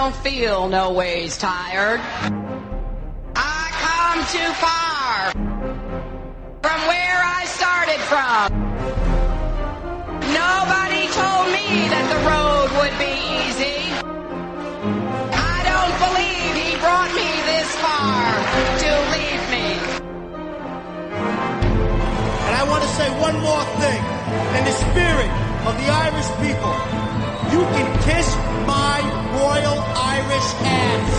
don't feel no ways tired. I come too far from where I started from. Nobody told me that the road would be easy. I don't believe he brought me this far to leave me. And I want to say one more thing. In the spirit of the Irish people, you can kiss my royal Irish ass.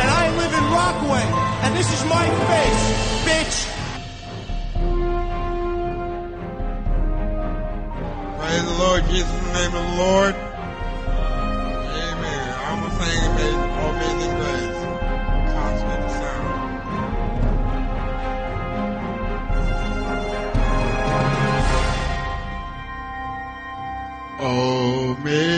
And I live in Rockaway, and this is my face, bitch. Praise the Lord Jesus in the name of the Lord. Amen. I'm gonna sing amazing, amazing grace. Constant sound. Amazing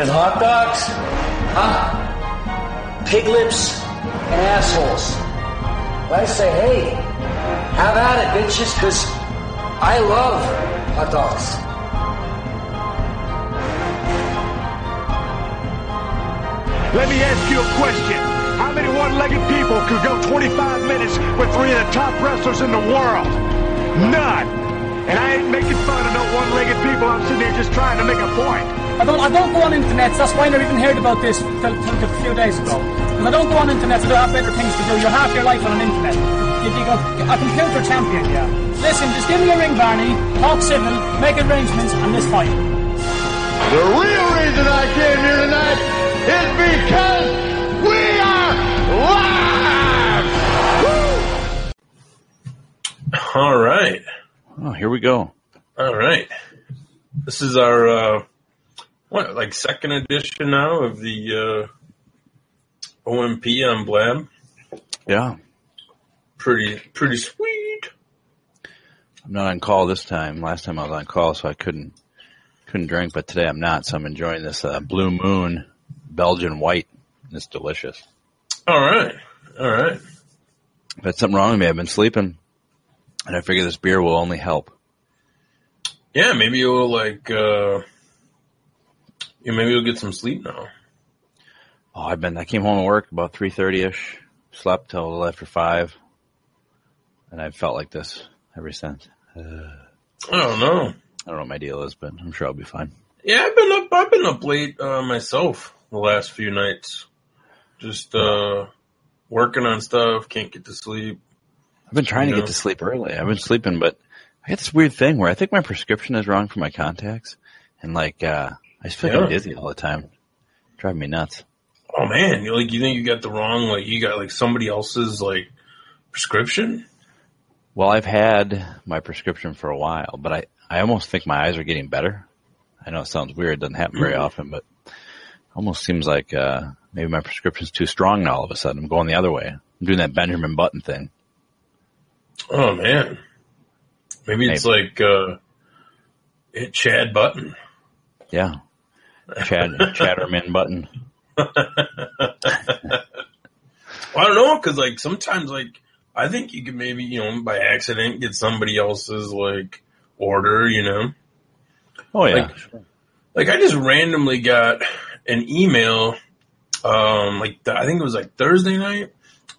in hot dogs? Huh? Pig lips and assholes. But I say, hey, have at it, bitches, because I love hot dogs. Let me ask you a question. How many one-legged people could go 25 minutes with three of the top wrestlers in the world? None. And I ain't making fun of no one-legged people. I'm sitting here just trying to make a point. I don't, I don't go on internet. That's why I never even heard about this till, till a few days ago. Because I don't go on internet, so I have better things to do. You're half your life on an internet. You, you go, a computer champion, yeah. Listen, just give me a ring, Barney. Talk civil, make arrangements, and let's fight. The real reason I came here tonight is because we are live! All right. Oh, here we go. All right. This is our uh what like second edition now of the uh OMP on Blab. Yeah. Pretty pretty sweet. I'm not on call this time. Last time I was on call, so I couldn't couldn't drink, but today I'm not, so I'm enjoying this uh, Blue Moon Belgian White. It's delicious. All right. All right. If that's something wrong with me, I've been sleeping, and I figure this beer will only help. Yeah, maybe you'll like uh yeah, maybe you'll get some sleep now. Oh, I've been. I came home from work about three thirty ish. Slept till a little after five, and I've felt like this ever since. Uh, I don't know. I don't know what my deal is, but I'm sure I'll be fine. Yeah, I've been up I've been up late uh myself the last few nights. Just uh working on stuff, can't get to sleep. I've been trying You to know? get to sleep early. I've been sleeping, but I got this weird thing where I think my prescription is wrong for my contacts, and like uh I just feel like I'm dizzy all the time. Driving me nuts. Oh man, you like you think you got the wrong like you got like somebody else's like prescription? Well, I've had my prescription for a while, but I I almost think my eyes are getting better. I know it sounds weird; it doesn't happen very Mhm. often, but almost seems like uh maybe my prescription's too strong now. All of a sudden, I'm going the other way. I'm doing that Benjamin Button thing. Oh man. Maybe it's like uh hit Chad Button. Yeah, Chad Chatterman Button. Well, I don't know because like sometimes like I think you could maybe you know by accident get somebody else's like order. You know, Oh yeah, Like, like I just randomly got an email, um, like th- I think it was like Thursday night,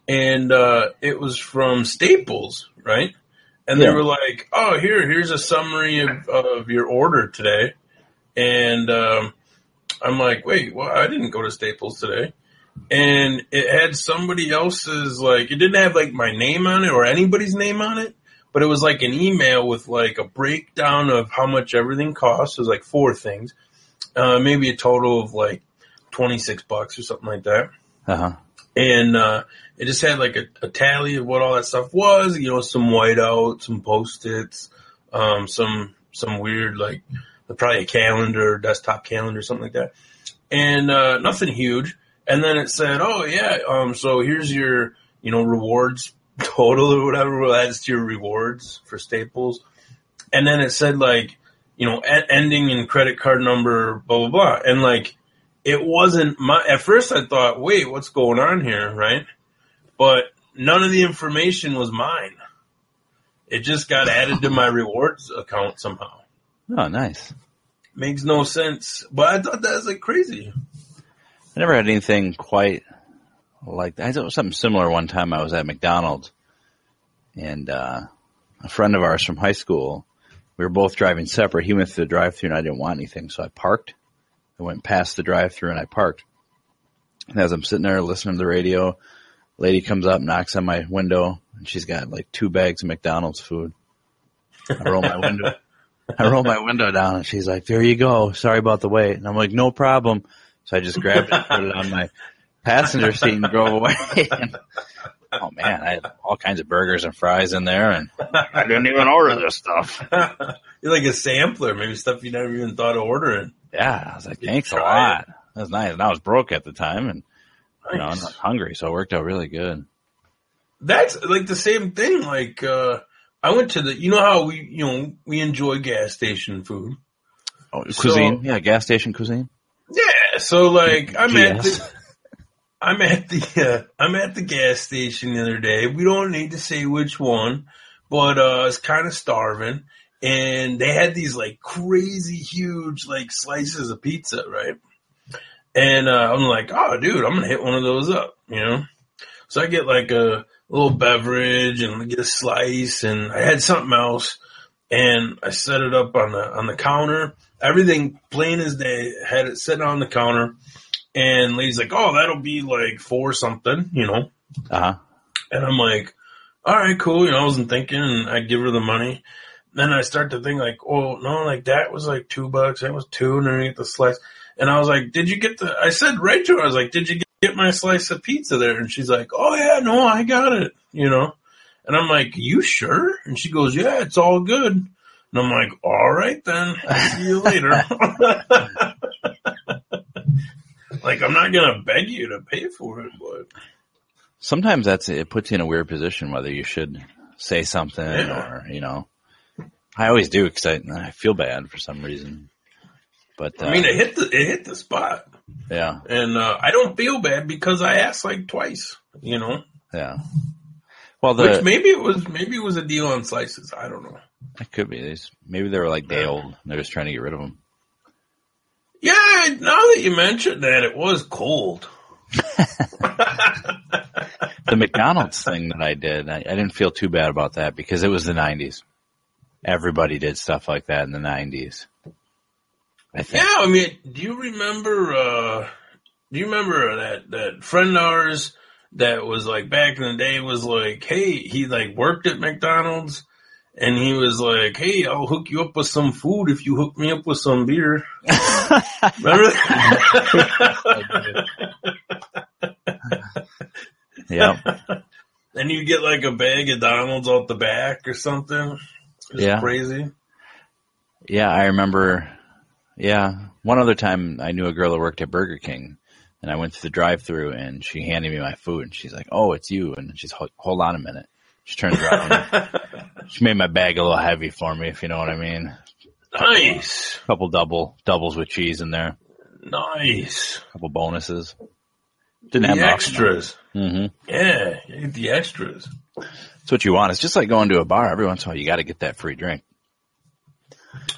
and uh, it was from Staples, right? And they Yeah. were like, "Oh, here, here's a summary of, of your order today," and um, I'm like, "Wait, well, I didn't go to Staples today." And it had somebody else's like it didn't have like my name on it or anybody's name on it, but it was like an email with like a breakdown of how much everything costs. It was like four things, uh, maybe a total of like twenty six bucks or something like that. uh huh. And uh, it just had like a, a tally of what all that stuff was. You know, some whiteout, some post its, um, some some weird like probably a calendar, desktop calendar, something like that, and uh, nothing huge. And then it said, "Oh yeah, um, so here's your you know rewards total or whatever. Adds to your rewards for Staples." And then it said like, you know, ending in credit card number, blah blah blah, and like, it wasn't my. At first, I thought, "Wait, what's going on here?" Right, but none of the information was mine. It just got added to my rewards account somehow. Oh, nice. Makes no sense, but I thought that was like crazy. I never had anything quite like that. I did something similar one time. I was at McDonald's, and uh, a friend of ours from high school. We were both driving separate. He went through the drive-through, and I didn't want anything, so I parked. I went past the drive-through, and I parked. And as I'm sitting there listening to the radio, lady comes up, knocks on my window, and she's got like two bags of McDonald's food. I roll my window. I roll my window down, and she's like, "There you go. Sorry about the wait." And I'm like, "No problem." So I just grabbed it, and put it on my passenger seat, and drove away. And, oh man, I had all kinds of burgers and fries in there, and I didn't even order this stuff. You're like a sampler, maybe stuff you never even thought of ordering. Yeah, I was like, "Thanks a lot." That was nice, and I was broke at the time, and you know, I'm not hungry, so it worked out really good. That's like the same thing. Like, uh, I went to the, you know how we, you know, we enjoy gas station food. Oh, So- cuisine, yeah, gas station cuisine. Yeah. So like, I'm at the, I'm at the, uh, I'm at the gas station the other day. We don't need to say which one, but, uh, I was kind of starving and they had these like crazy huge like slices of pizza, right? And, uh, I'm like, oh dude, I'm going to hit one of those up, you know? So I get like a little beverage and get a slice and I had something else and I set it up on the, on the counter. Everything plain as day had it sitting on the counter and lady's like, oh, that'll be like four something, you know? Uh huh. And I'm like, all right, cool. You know, I wasn't thinking and I give her the money. Then I start to think like, oh no, like that was like two bucks. That was two and then I get the slice. And I was like, did you get the, I said right to her, I was like, did you get, get my slice of pizza there? And she's like, oh yeah, no, I got it, you know? And I'm like, you sure? And she goes, yeah, it's all good. And I'm like, all right then, I'll see you later. like, I'm not going to beg you to pay for it, but Sometimes that's it puts you in a weird position whether you should say something Yeah. or you know. I always do because I, I feel bad for some reason. But uh, I mean, it hit the, it hit the spot. Yeah, And uh, I don't feel bad because I asked like twice, you know. yeah. Well, the Which maybe it was maybe it was a deal on slices. I don't know. it could be these. Maybe they were like day old. And They're just trying to get rid of them. Yeah, now that you mentioned that, it was cold. The McDonald's thing that I did, I, I didn't feel too bad about that because it was the '90s. Everybody did stuff like that in the '90s. I think. Yeah, I mean, do you remember? uh Do you remember that that friend of ours that was like back in the day was like, hey, he like worked at McDonald's. And he was like, "Hey, I'll hook you up with some food if you hook me up with some beer." Remember? that? Yeah, and you get like a bag of Donald's out the back or something. It's Yeah. crazy. yeah. I remember. Yeah, one other time I knew a girl that worked at Burger King, and I went to the drive-through, and she handed me my food, and she's like, "Oh, it's you," and she's "Hold- hold on a minute. She turns around. she made my bag a little heavy for me, if you know what I mean. Nice, A couple double doubles with cheese in there, nice. a couple bonuses. Didn't have The extras. hmm Yeah, the extras. That's what you want. It's just like going to a bar. Every once in a while, you got to get that free drink.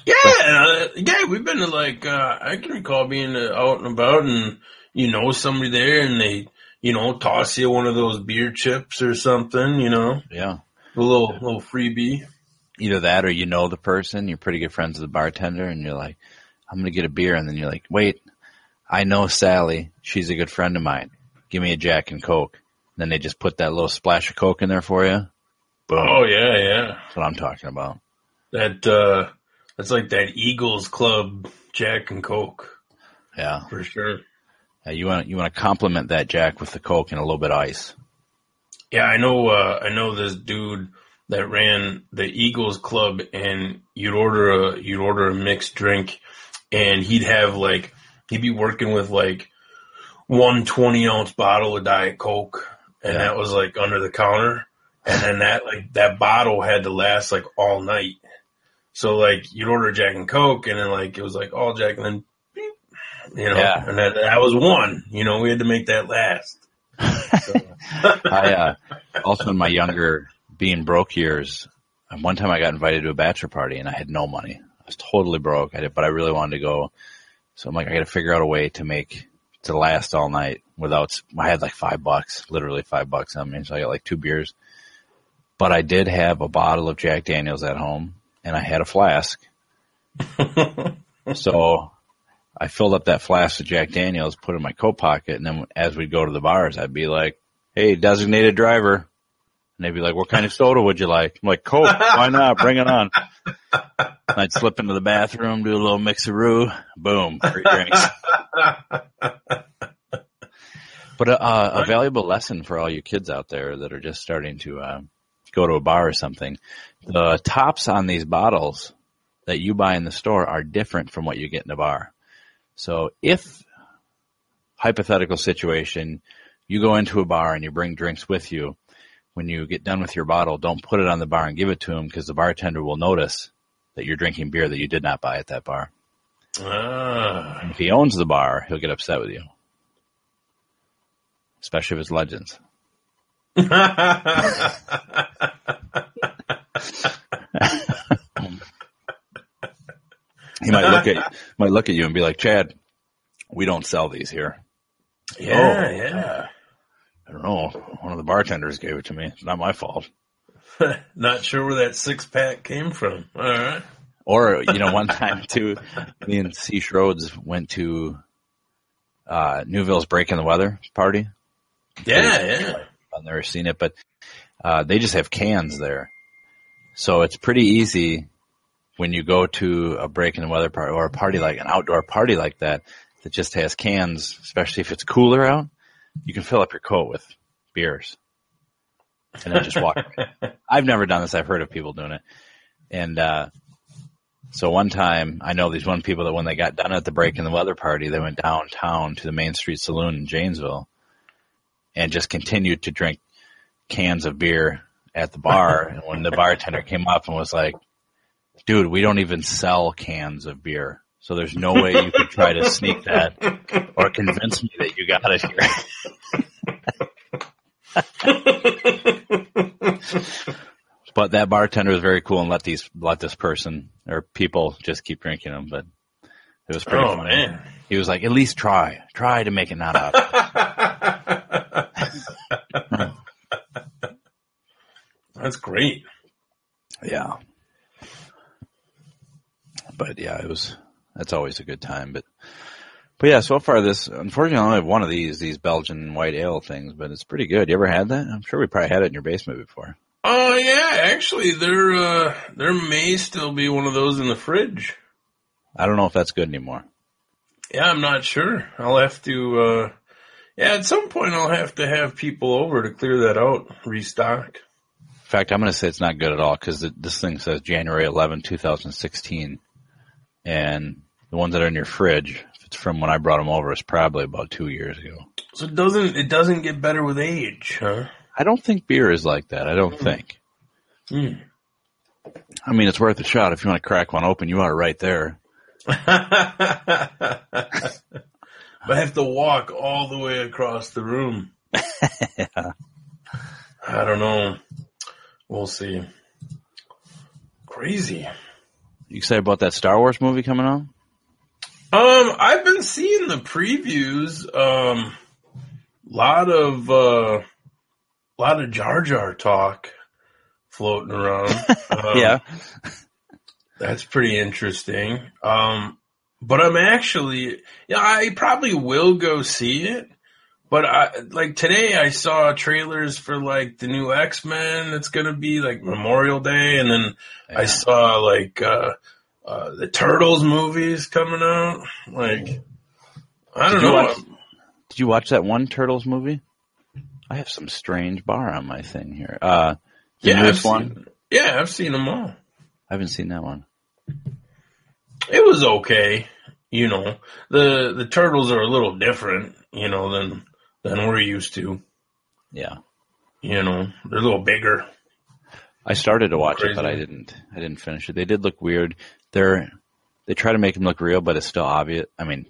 Yeah, uh, yeah. We've been to like uh, I can recall being uh, out and about, and you know somebody there, and they you know toss you one of those beer chips or something. You know, Yeah. a little little freebie. Either that or you know the person, you're pretty good friends with the bartender, and you're like, I'm going to get a beer. And then you're like, wait, I know Sally. She's a good friend of mine. Give me a Jack and Coke. And then they just put that little splash of Coke in there for you. Boom. Oh yeah, yeah. That's what I'm talking about. That uh that's like that Eagles Club Jack and Coke Yeah. for sure. Yeah, you want you want to complement that Jack with the Coke and a little bit of ice. Yeah, I know. Uh, I know this dude that ran the Eagles Club, and you'd order a you'd order a mixed drink, and he'd have like he'd be working with like one 20 ounce bottle of Diet Coke, and Yeah. that was like under the counter, and then that like that bottle had to last like all night. So like you'd order Jack and Coke, and then like it was like all Jack, and then beep, you know, Yeah. and that that was one. You know, we had to make that last. I uh, also in my younger being broke years, um, one time I got invited to a bachelor party and I had no money. I was totally broke. I did, but I really wanted to go. So I'm like, I got to figure out a way to make to last all night without. I had like five bucks, literally five bucks on me, so I got like two beers. But I did have a bottle of Jack Daniels at home, and I had a flask. so I filled up that flask of Jack Daniels, put it in my coat pocket, and then as we'd go to the bars, I'd be like, "Hey, designated driver," and they'd be like, "What kind of soda would you like?" I'm like, "Coke, why not? Bring it on." And I'd slip into the bathroom, do a little mixeroo, boom, free drinks. But a, a, a valuable lesson for all you kids out there that are just starting to uh, go to a bar or something: the tops on these bottles that you buy in the store are different from what you get in a bar. So if hypothetical situation, you go into a bar and you bring drinks with you. When you get done with your bottle, don't put it on the bar and give it to him because the bartender will notice that you're drinking beer that you did not buy at that bar. Ah. And if he owns the bar, he'll get upset with you. Especially if it's Legends. He might look at might look at you and be like, "Chad, we don't sell these here." yeah, Oh. yeah. I don't know. One of the bartenders gave it to me. It's not my fault. Not sure where that six pack came from. All right. Or, you know, one time too, me and C. Schroeds went to, uh, Newville's Breaking the Weather party. Yeah, yeah. I've never seen it, but, uh, they just have cans there. So it's pretty easy when you go to a break in the Weather party or a party like an outdoor party like that that just has cans, especially if it's cooler out, you can fill up your coat with beers and then just walk. I've never done this. I've heard of people doing it. And, uh, so one time, I know these one people that when they got done at the break in the weather party, they went downtown to the Main Street Saloon in Janesville and just continued to drink cans of beer at the bar. and when the bartender came up and was like, dude, we don't even sell cans of beer. So there's no way you could try to sneak that or convince me that you got it here. but that bartender was very cool and let these let this person or people just keep drinking them. But it was pretty Oh funny. man. He was like, at least try, try to make it not out. That's great. yeah. But yeah, it was. That's always a good time. But but yeah, so far this unfortunately I only have one of these these Belgian white ale things, but it's pretty good. You ever had that? I'm sure we probably had it in your basement before. Oh yeah, actually, there uh, there may still be one of those in the fridge. I don't know if that's good anymore. Yeah, I'm not sure. I'll have to. Uh, yeah, at some point I'll have to have people over to clear that out, restock. In fact, I'm going to say it's not good at all because this thing says January 11, 2016, and the ones that are in your fridge, if it's from when I brought them over, it's probably about two years ago. So it doesn't it doesn't get better with age, huh? I don't think beer is like that. I don't think. Hmm. I mean, it's worth a shot if you want to crack one open. You are right there. but I have to walk all the way across the room. Yeah. I don't know. We'll see. Crazy. You excited about that Star Wars movie coming out? Um, I've been seeing the previews. Um, lot of uh, lot of Jar Jar talk floating around. Um, yeah. That's pretty interesting. Um, but I'm actually, yeah, I probably will go see it. But I, like today I saw trailers for like the new X-Men. It's going to be like Memorial Day. And then I saw like, uh, uh, the Turtles movies coming out. Like, I don't Did know. watch- Did you watch that one Turtles movie? I have some strange bar on my thing here. Uh, the Yeah, I've one. seen- Yeah, I've seen them all. I haven't seen that one. It was okay. You know, the the turtles are a little different, you know, than than we're used to. Yeah. You know, they're a little bigger. I started to watch it, but I didn't. I didn't finish it. They did look weird. They're they try to make them look real, but it's still obvious. I mean,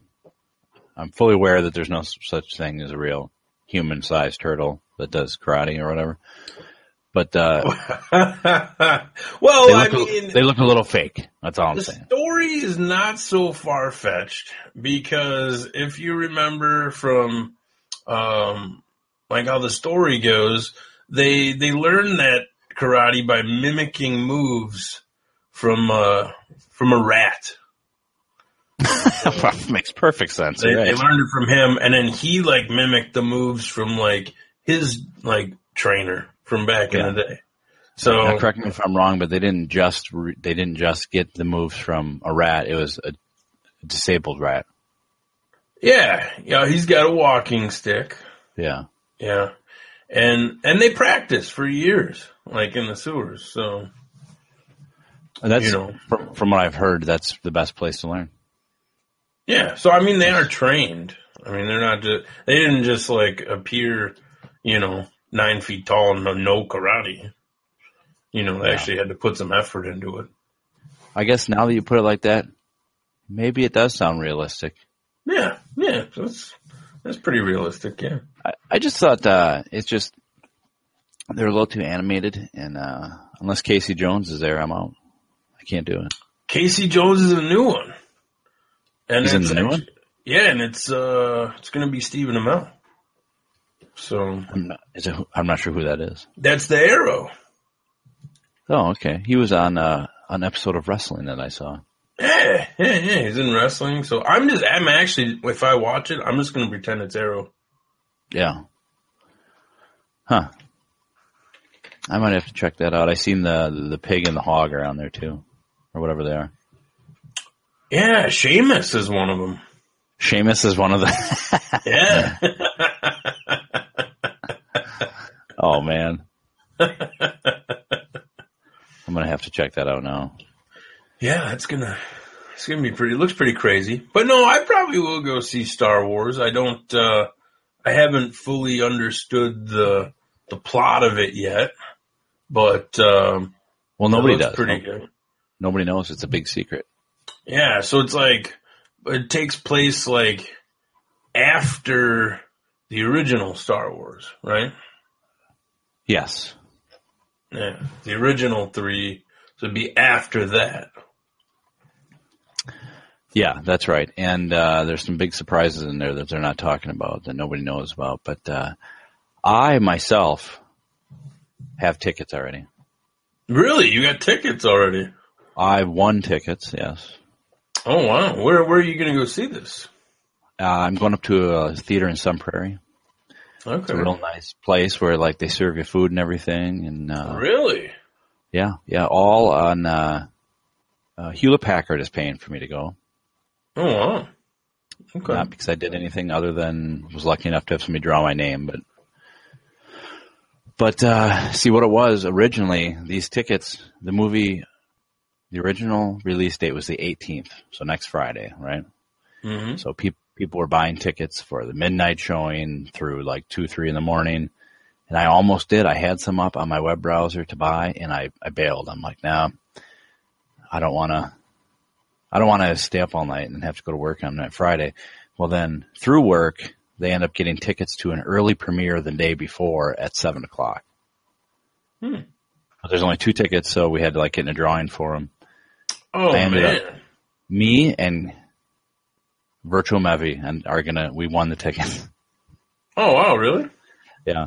I'm fully aware that there's no such thing as a real human-sized turtle that does karate or whatever. But uh, well, I look a- mean, they look a little fake. That's all I'm saying. the story is not so far fetched because if you remember from um like how the story goes, they they learn that karate by mimicking moves from uh from a rat. Makes perfect sense. They, You're they learned it from him, and then he like mimicked the moves from like his like trainer from back Yeah. in the day. So Now, correct me if I'm wrong, but they didn't just re- they didn't just get the moves from a rat. It was a disabled rat. Yeah, yeah, he's got a walking stick. Yeah. Yeah. And and they practice for years, like in the sewers. So And that's You know. from, from what I've heard. That's the best place to learn. yeah. So I mean they are trained. I mean they're not just they didn't just like appear, you know, nine feet tall and know no karate. You know, they Yeah. actually had to put some effort into it. I guess now that you put it like that, maybe it does sound realistic. Yeah, yeah. That's that's pretty realistic, yeah. I, I just thought uh, it's just they're a little too animated, and uh, unless Casey Jones is there, I'm out. I can't do it. Casey Jones is a new one. And He's in the new one? Yeah, and it's uh it's gonna be Stephen Amell. So I'm not. Is it, I'm not sure who that is. that's the arrow. Oh, okay. He was on uh, an episode of wrestling that I saw. Yeah, yeah, yeah. He's in wrestling. So I'm just, I'm actually, if I watch it, I'm just going to pretend it's Arrow. Yeah. Huh. I might have to check that out. I seen the the pig and the hog around there too, or whatever they are. Yeah, Sheamus is one of them. Sheamus is one of the. Yeah. oh man. I'm gonna have to check that out now. Yeah, that's gonna, it's gonna be pretty, it looks pretty crazy. But no, I probably will go see Star Wars. I don't, uh, I haven't fully understood the, the plot of it yet, but, um, Well, nobody does. pretty No- good. Nobody knows. It's a big secret. Yeah, so it's like it takes place like after the original Star Wars, right? Yes. Yeah, the original three. So it'd be after that. Yeah, that's right. And uh, there's some big surprises in there that they're not talking about that nobody knows about. But uh, I myself have tickets already. Really, you got tickets already? I won tickets. Yes. Oh wow, where where are you going to go see this? Uh, I'm going up to a theater in Sun Prairie. It's Okay, a real nice place where like they serve you food and everything. And uh, really? yeah, yeah, all on. Uh, uh, Hewlett Packard is paying for me to go. Oh wow. Okay. Not because I did anything other than was lucky enough to have somebody draw my name, but but uh, see what it was originally. These tickets, the movie, the original release date was the 18th, so next Friday, right? hmm So people people were buying tickets for the midnight showing through like two, three in the morning, and I almost did. I had some up on my web browser to buy, and I I bailed. I'm like, nah, I don't want to. I don't want to stay up all night and have to go to work on that Friday. Well, then through work, they end up getting tickets to an early premiere the day before at seven o'clock. Hmm. But there's only two tickets, so we had to like get in a drawing for them. Oh man. Me and Virtual Mevi and are gonna. We won the tickets. Oh wow, really? yeah.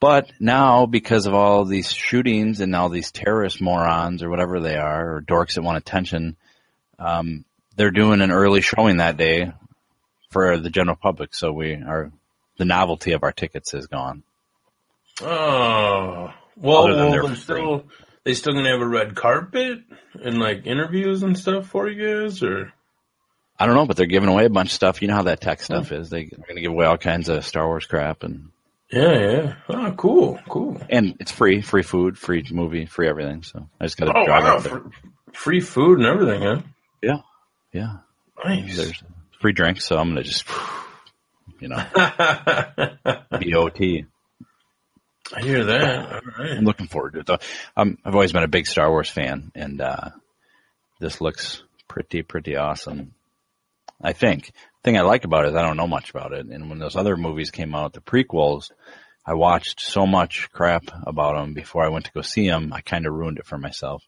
But now, because of all these shootings and all these terrorist morons or whatever they are, or dorks that want attention, um, they're doing an early showing that day for the general public. So we are the novelty of our tickets is gone. Oh well, well they're still they still gonna have a red carpet and like interviews and stuff for you guys, or I don't know, but they're giving away a bunch of stuff. You know how that tech stuff is. They, they're going to give away all kinds of Star Wars crap, and Yeah, yeah. Oh, cool, cool. And it's free, free food, free movie, free everything. So I just got to Oh, drive wow. out there. Free food and everything, huh? Yeah. Nice. There's free drinks, so I'm gonna just, you know, I hear that. All right. I'm looking forward to it. Though. Um, I've always been a big Star Wars fan, and uh, this looks pretty, pretty awesome. I think. The thing I like about it is I don't know much about it, and when those other movies came out, the prequels, I watched so much crap about them before I went to go see them. I kind of ruined it for myself,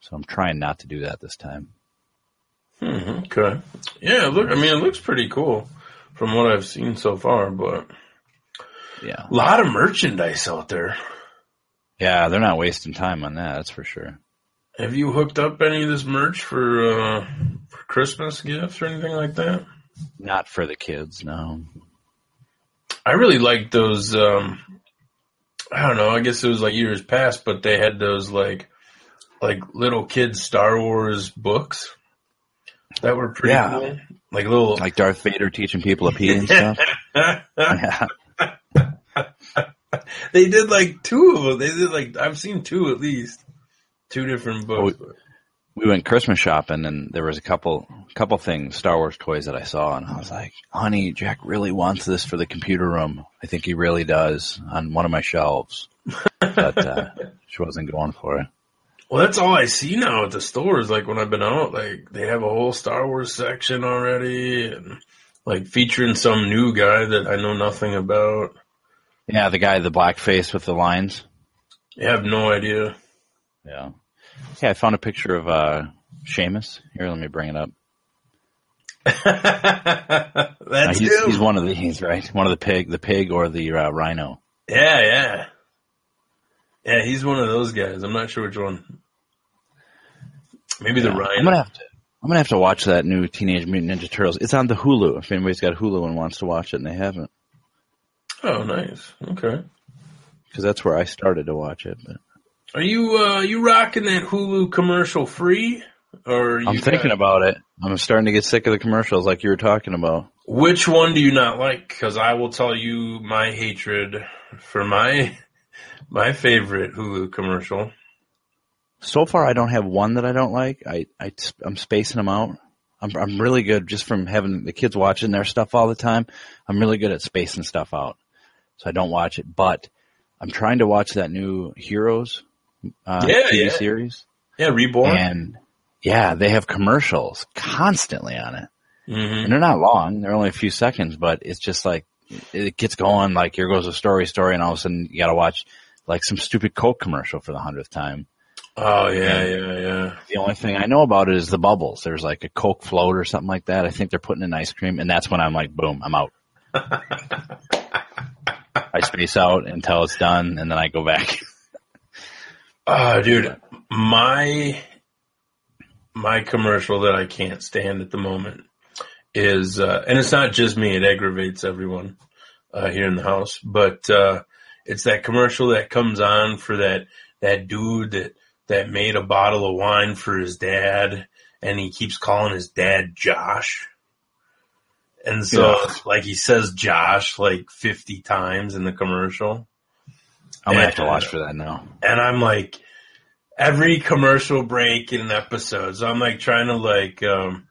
so I'm trying not to do that this time. Hmm, okay. Yeah, look. I mean, it looks pretty cool from what I've seen so far, but Yeah, a lot of merchandise out there. yeah, they're not wasting time on that. That's for sure. Have you hooked up any of this merch for uh, for Christmas gifts or anything like that? Not for the kids, no. I really like those. Um, I don't know. I guess it was like years past, but they had those like like little kids Star Wars books that were pretty Yeah. cool. Like little. Like Darth Vader teaching people to pee and stuff. yeah. they did like two of them. They did like I've seen two at least, two different books. we went Christmas shopping and there was a couple couple things Star Wars toys that I saw and I was like, "Honey, Jack really wants this for the computer room. I think he really does on one of my shelves." But uh, she wasn't going for it. Well, that's all I see now at the stores. Like when I've been out, like they have a whole Star Wars section already, and like featuring some new guy that I know nothing about. Yeah, the guy, the black face with the lines. I have no idea. Yeah, yeah. I found a picture of uh, Sheamus. Here, let me bring it up. That's he's, him. he's one of these, right? One of the pig, the pig or the uh, rhino. yeah, yeah, yeah. He's one of those guys. I'm not sure which one. Maybe the Yeah. Ryan. I'm gonna have to. I'm gonna have to watch that new Teenage Mutant Ninja Turtles. It's on the Hulu. If anybody's got Hulu and wants to watch it, and they haven't, Oh, nice. Okay. because that's where I started to watch it. But Are you uh you rocking that Hulu commercial free? Or you I'm thinking got- about it. I'm starting to get sick of the commercials, like you were talking about. Which one do you not like? Because I will tell you my hatred for my my favorite Hulu commercial. So far, I don't have one that I don't like. I, I am spacing them out. I'm I'm really good just from having the kids watching their stuff all the time. I'm really good at spacing stuff out, so I don't watch it. But I'm trying to watch that new Heroes uh, Yeah, TV yeah. series, Yeah, Reborn. and yeah, they have commercials constantly on it. hmm and they're not long. They're only a few seconds, but it's just like it gets going. Like here goes a story, story, and all of a sudden you got to watch like some stupid Coke commercial for the hundredth time. Oh yeah, yeah, yeah. The only thing I know about it is the bubbles. There's like a Coke float or something like that. I think they're putting in ice cream, and that's when I'm like, boom, I'm out. I space out until it's done, and then I go back. Oh, dude, my my commercial that I can't stand at the moment is, uh, and it's not just me; it aggravates everyone uh, here in the house. But uh, it's that commercial that comes on for that that dude that that made a bottle of wine for his dad, and he keeps calling his dad Josh. And so, Yeah. like, he says Josh like 50 times in the commercial. I'm gonna have to watch for that now. and I'm like every commercial break in an episode. So I'm like trying to like um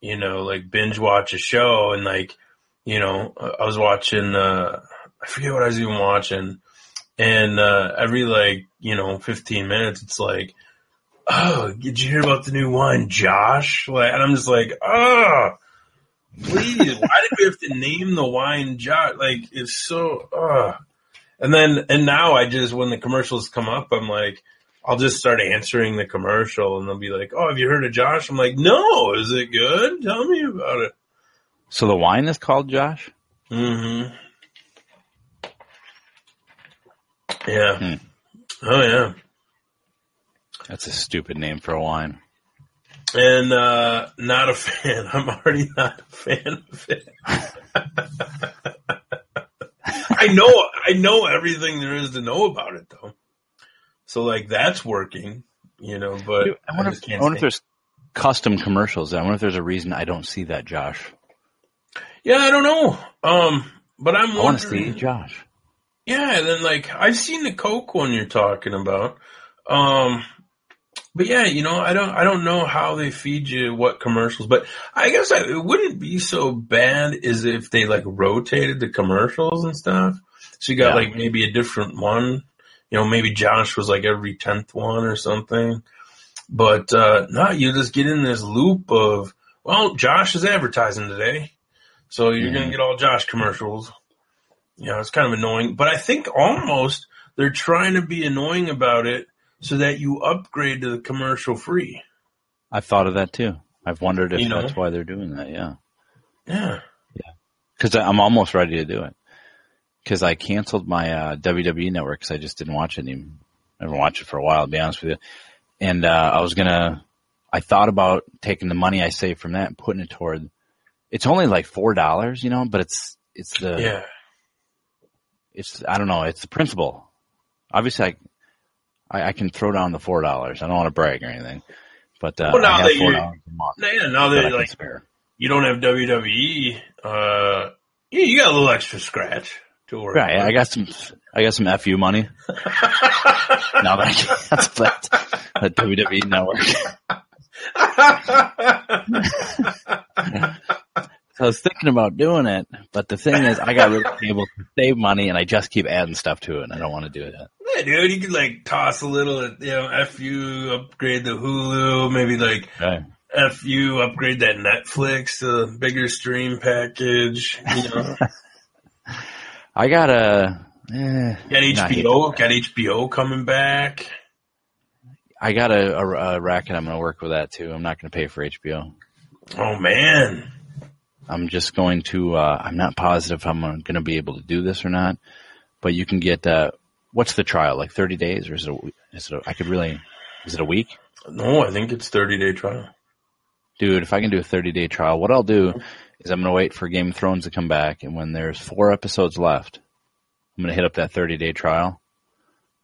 you know like binge watch a show and like you know I was watching uh I forget what I was even watching and uh every like you know 15 minutes it's like oh did you hear about the new wine Josh like and I'm just like oh please why did we have to name the wine Josh like it's so uh and then, and now I just, when the commercials come up, I'm like, I'll just start answering the commercial and they'll be like, Oh, have you heard of Josh? I'm like, no, is it good? Tell me about it. So the wine is called Josh. Mm-hmm. Yeah. Hmm. Oh yeah. That's a stupid name for a wine. And, uh, not a fan. I'm already not a fan of it. I know, I know everything there is to know about it though. So like that's working, you know, but I wonder, just if, I wonder if there's custom commercials. I wonder if there's a reason I don't see that Josh. Yeah, I don't know. Um, but I'm I want to see. Josh. Yeah, and then like I've seen the Coke one you're talking about. Um but yeah, you know, I don't I don't know how they feed you what commercials, but I guess I, it wouldn't be so bad as if they like rotated the commercials and stuff. So you got Yeah. like maybe a different one. You know, maybe Josh was like every tenth one or something. But uh no, you just get in this loop of well, Josh is advertising today. So you're gonna Mhm. get all Josh commercials. You know, it's kind of annoying. But I think almost they're trying to be annoying about it so that you upgrade to the commercial free. I've thought of that too. I've wondered if You know? that's why they're doing that. Yeah, Yeah. Yeah. because I'm almost ready to do it. Because I canceled my uh, WWE network because I just didn't watch it anymore. I haven't watched it for a while, to be honest with you. And uh, I was gonna. I thought about taking the money I saved from that and putting it toward. It's only like four dollars, you know, but it's it's the Yeah. It's I don't know, it's the principle. Obviously, I I, I can throw down the four dollars. I don't want to brag or anything, but uh, Well, now that four you- dollars a month Yeah, now that that like spare. you don't have WWE, uh yeah, you got a little extra scratch to work. Right, I got some I got some fu money. now that I cancel that, that WWE network. So I was thinking about doing it, but the thing is, I got rid of cable to save money, and I just keep adding stuff to it, and I don't want to do it. yeah, dude, you could like toss a little, you know, FU, upgrade the Hulu, maybe like Right. FU, upgrade that Netflix to a bigger stream package. You know, I got a. Eh, got HBO, got HBO coming back. I got a, a, a racket. I'm going to work with that too. I'm not going to pay for HBO. Oh man, I'm just going to. Uh, I'm not positive if I'm going to be able to do this or not, but you can get. Uh, what's the trial? Like 30 days, or is it? A, is it? A, I could really. Is it a week? no, I think it's thirty day trial. Dude, if I can do a 30 day trial, what I'll do is I'm going to wait for Game of Thrones to come back. And when there's four episodes left, I'm going to hit up that 30 day trial.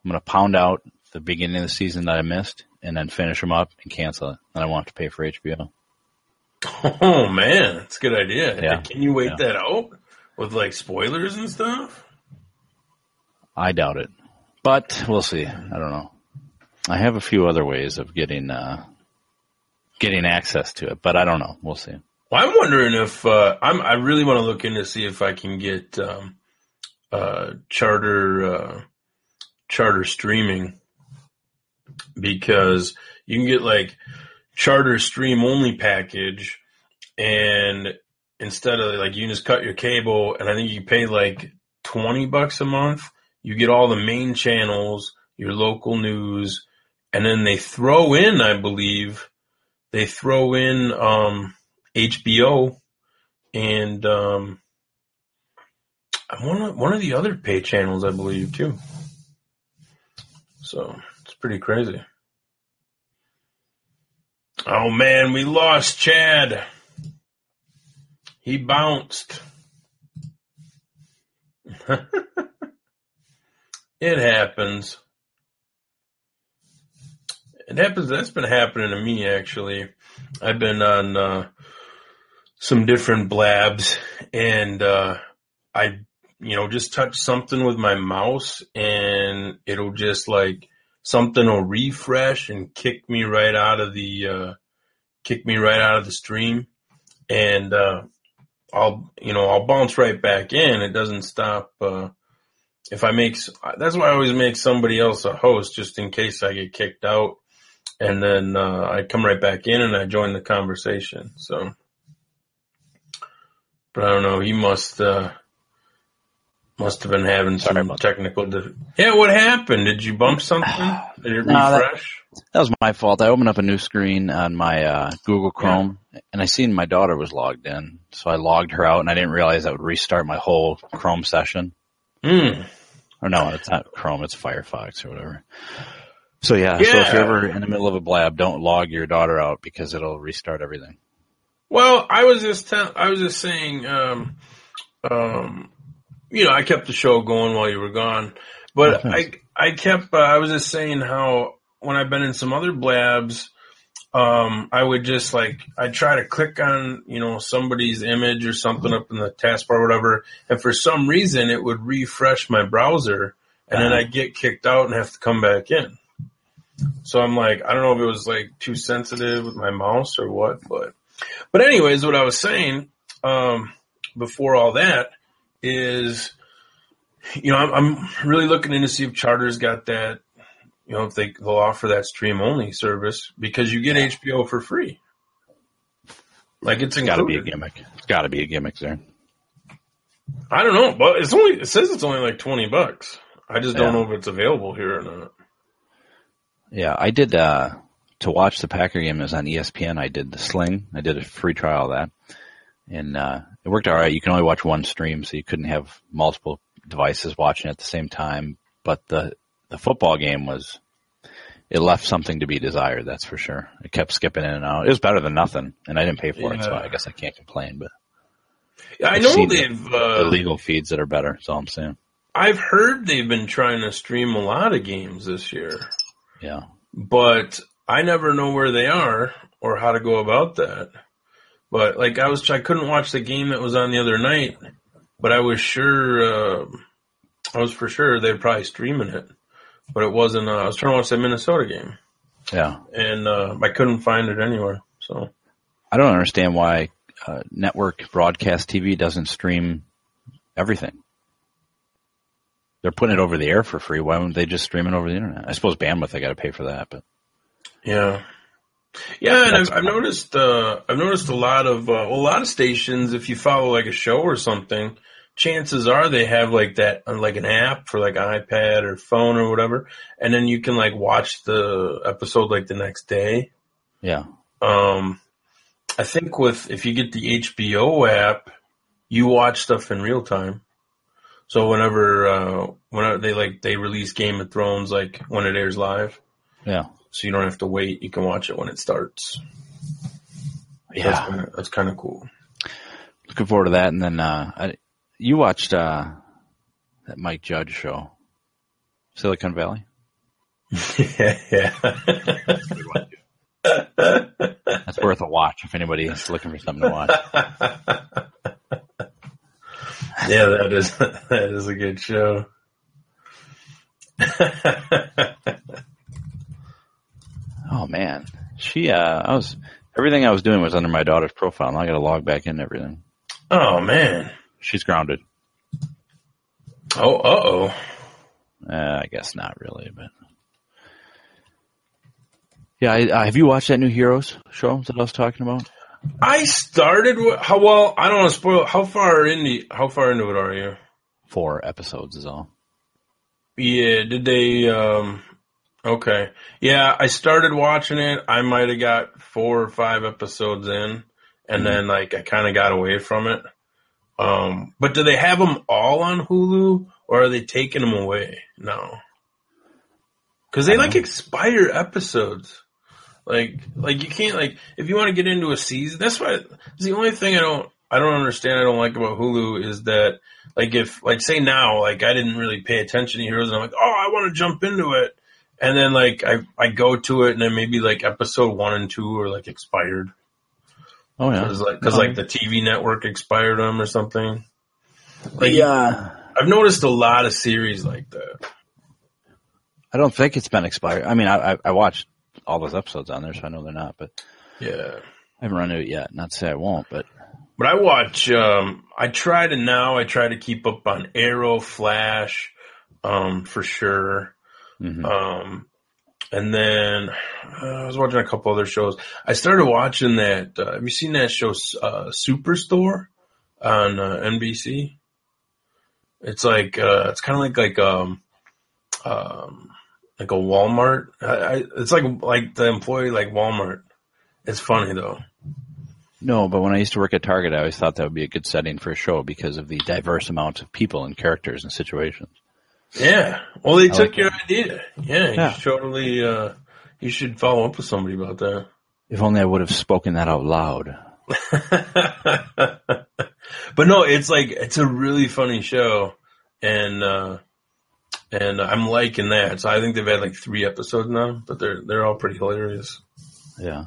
I'm going to pound out the beginning of the season that I missed and then finish them up and cancel it. And I won't have to pay for HBO. Oh man, that's a good idea. Yeah. Can you wait Yeah. that out with like spoilers and stuff? I doubt it, but we'll see. I don't know. I have a few other ways of getting, uh, getting access to it, but I don't know. We'll see. Well, I'm wondering if uh, I'm. I really want to look into see if I can get um, uh, charter uh, charter streaming because you can get like charter stream only package, and instead of like you just cut your cable, and I think you pay like twenty bucks a month. You get all the main channels, your local news, and then they throw in, I believe, they throw in um, HBO and um, one one of the other pay channels, I believe, too. So it's pretty crazy. Oh man, we lost Chad. He bounced. it happens. It happens. That's been happening to me actually. I've been on uh, some different blabs, and uh, I, you know, just touch something with my mouse, and it'll just like something will refresh and kick me right out of the uh, kick me right out of the stream, and uh, I'll you know I'll bounce right back in. It doesn't stop. Uh, if I make that's why I always make somebody else a host just in case I get kicked out, and then uh, I come right back in and I join the conversation. So, but I don't know. He must uh, must have been having Sorry some technical. Di- yeah, what happened? Did you bump something? Did it No, that- refresh? That was my fault. I opened up a new screen on my uh, Google Chrome, and I seen my daughter was logged in, so I logged her out, and I didn't realize that would restart my whole Chrome session. Hmm. Or no, it's not Chrome, it's Firefox or whatever. So yeah, so if you're ever in the middle of a blab, don't log your daughter out because it'll restart everything. Well, I was just I was just saying, um, um, you know, I kept the show going while you were gone, but Oh. I I kept uh, I was just saying how when I've been in some other blabs, um, I would just like I'd try to click on you know somebody's image or something up in the taskbar or whatever, and for some reason it would refresh my browser, and then Uh-huh. I'd get kicked out and have to come back in. So I'm like, I don't know if it was like too sensitive with my mouse or what, but but anyways, what I was saying um, before all that is, you know, I'm, I'm really looking in to see if Charter's got that you know, if they they'll offer that stream only service because you get HBO for free. Like it's It's got to be a gimmick. It's got to be a gimmick there. I don't know, but it's only it says it's only like twenty bucks. I just don't Yeah. know if it's available here or not. Yeah, I did uh to watch the Packer game. It was on ESPN. I did the Sling. I did a free trial of that, and uh it worked all right. You can only watch one stream, so you couldn't have multiple devices watching at the same time. But the the football game was it left something to be desired. That's for sure. It kept skipping in and out. It was better than nothing, and I didn't pay for it, so I guess I can't complain. But Yeah, I know they've. the Uh, legal feeds that are better. That's all I'm saying. I've heard they've been trying to stream a lot of games this year, Yeah. but I never know where they are or how to go about that. But like I was, I couldn't watch the game that was on the other night, but I was sure, uh, I was for sure they're probably streaming it, but it wasn't. Uh, I was trying to watch the Minnesota game, Yeah. and uh, I couldn't find it anywhere. So I don't understand why uh, network broadcast TV doesn't stream everything. They're putting it over the air for free. Why wouldn't they just stream it over the internet? I suppose bandwidth they got to pay for that, but Yeah, yeah, and I've, I've noticed uh, I've noticed a lot of uh, a lot of stations. If you follow like a show or something, chances are they have like that uh, like an app for like iPad or phone or whatever, and then you can like watch the episode like the next day. yeah, Um, I think with if you get the HBO app, you watch stuff in real time. So whenever uh, whenever they like they release Game of Thrones like when it airs live, yeah, so you don't have to wait. You can watch it when it starts. That's yeah. that's kind of cool. Looking forward to that. And then uh, I, you watched uh, that Mike Judge show, Silicon Valley. yeah, yeah. That's worth a watch if anybody is looking for something to watch. yeah, that is that is a good show. Oh man, she. Uh, I was everything I was doing was under my daughter's profile. Now I got to log back in everything. oh man. She's grounded. Oh, uh oh. Uh, I guess not really, but yeah. I, I, have you watched that new Heroes show that I was talking about? I started. with- How well? I don't want to spoil. How far into how far into it are you? Four episodes is all. Yeah. Did they? um Okay. Yeah, I started watching it. I might have got four or five episodes in, and then like I kind of got away from it. Um, but do they have them all on Hulu, or are they taking them away? now? because they like expire episodes. Like, like you can't like if you want to get into a season. That's why it's the only thing I don't I don't understand. I don't like about Hulu is that like if like say now like I didn't really pay attention to Heroes and I'm like oh I want to jump into it and then like I I go to it and then maybe like episode one and two are like expired Oh yeah, because like because like the TV network expired them or something. Like yeah. I've noticed a lot of series like that. I don't think it's been expired. I mean, I, I, I watched all those episodes on there, so I know they're not. But Yeah. I haven't run into it yet. Not to say I won't, but But I watch. Um, I try to now. I try to keep up on Arrow, Flash, um, for sure. Mhm. Um, and then uh, I was watching a couple other shows. I started watching that. Uh, have you seen that show, uh, Superstore, on uh, NBC? It's like uh, it's kind of like like um, um, like a Walmart. I, I, it's like like the employee like Walmart. It's funny though. no. But when I used to work at Target, I always thought that would be a good setting for a show because of the diverse amount of people and characters and situations. Yeah. Well, they I took like your idea. Yeah. You Yeah. totally, uh, you should follow up with somebody about that. If only I would have spoken that out loud. but no, it's like, it's a really funny show. And, uh, and I'm liking that. So I think they've had like three episodes now, but they're, they're all pretty hilarious. Yeah.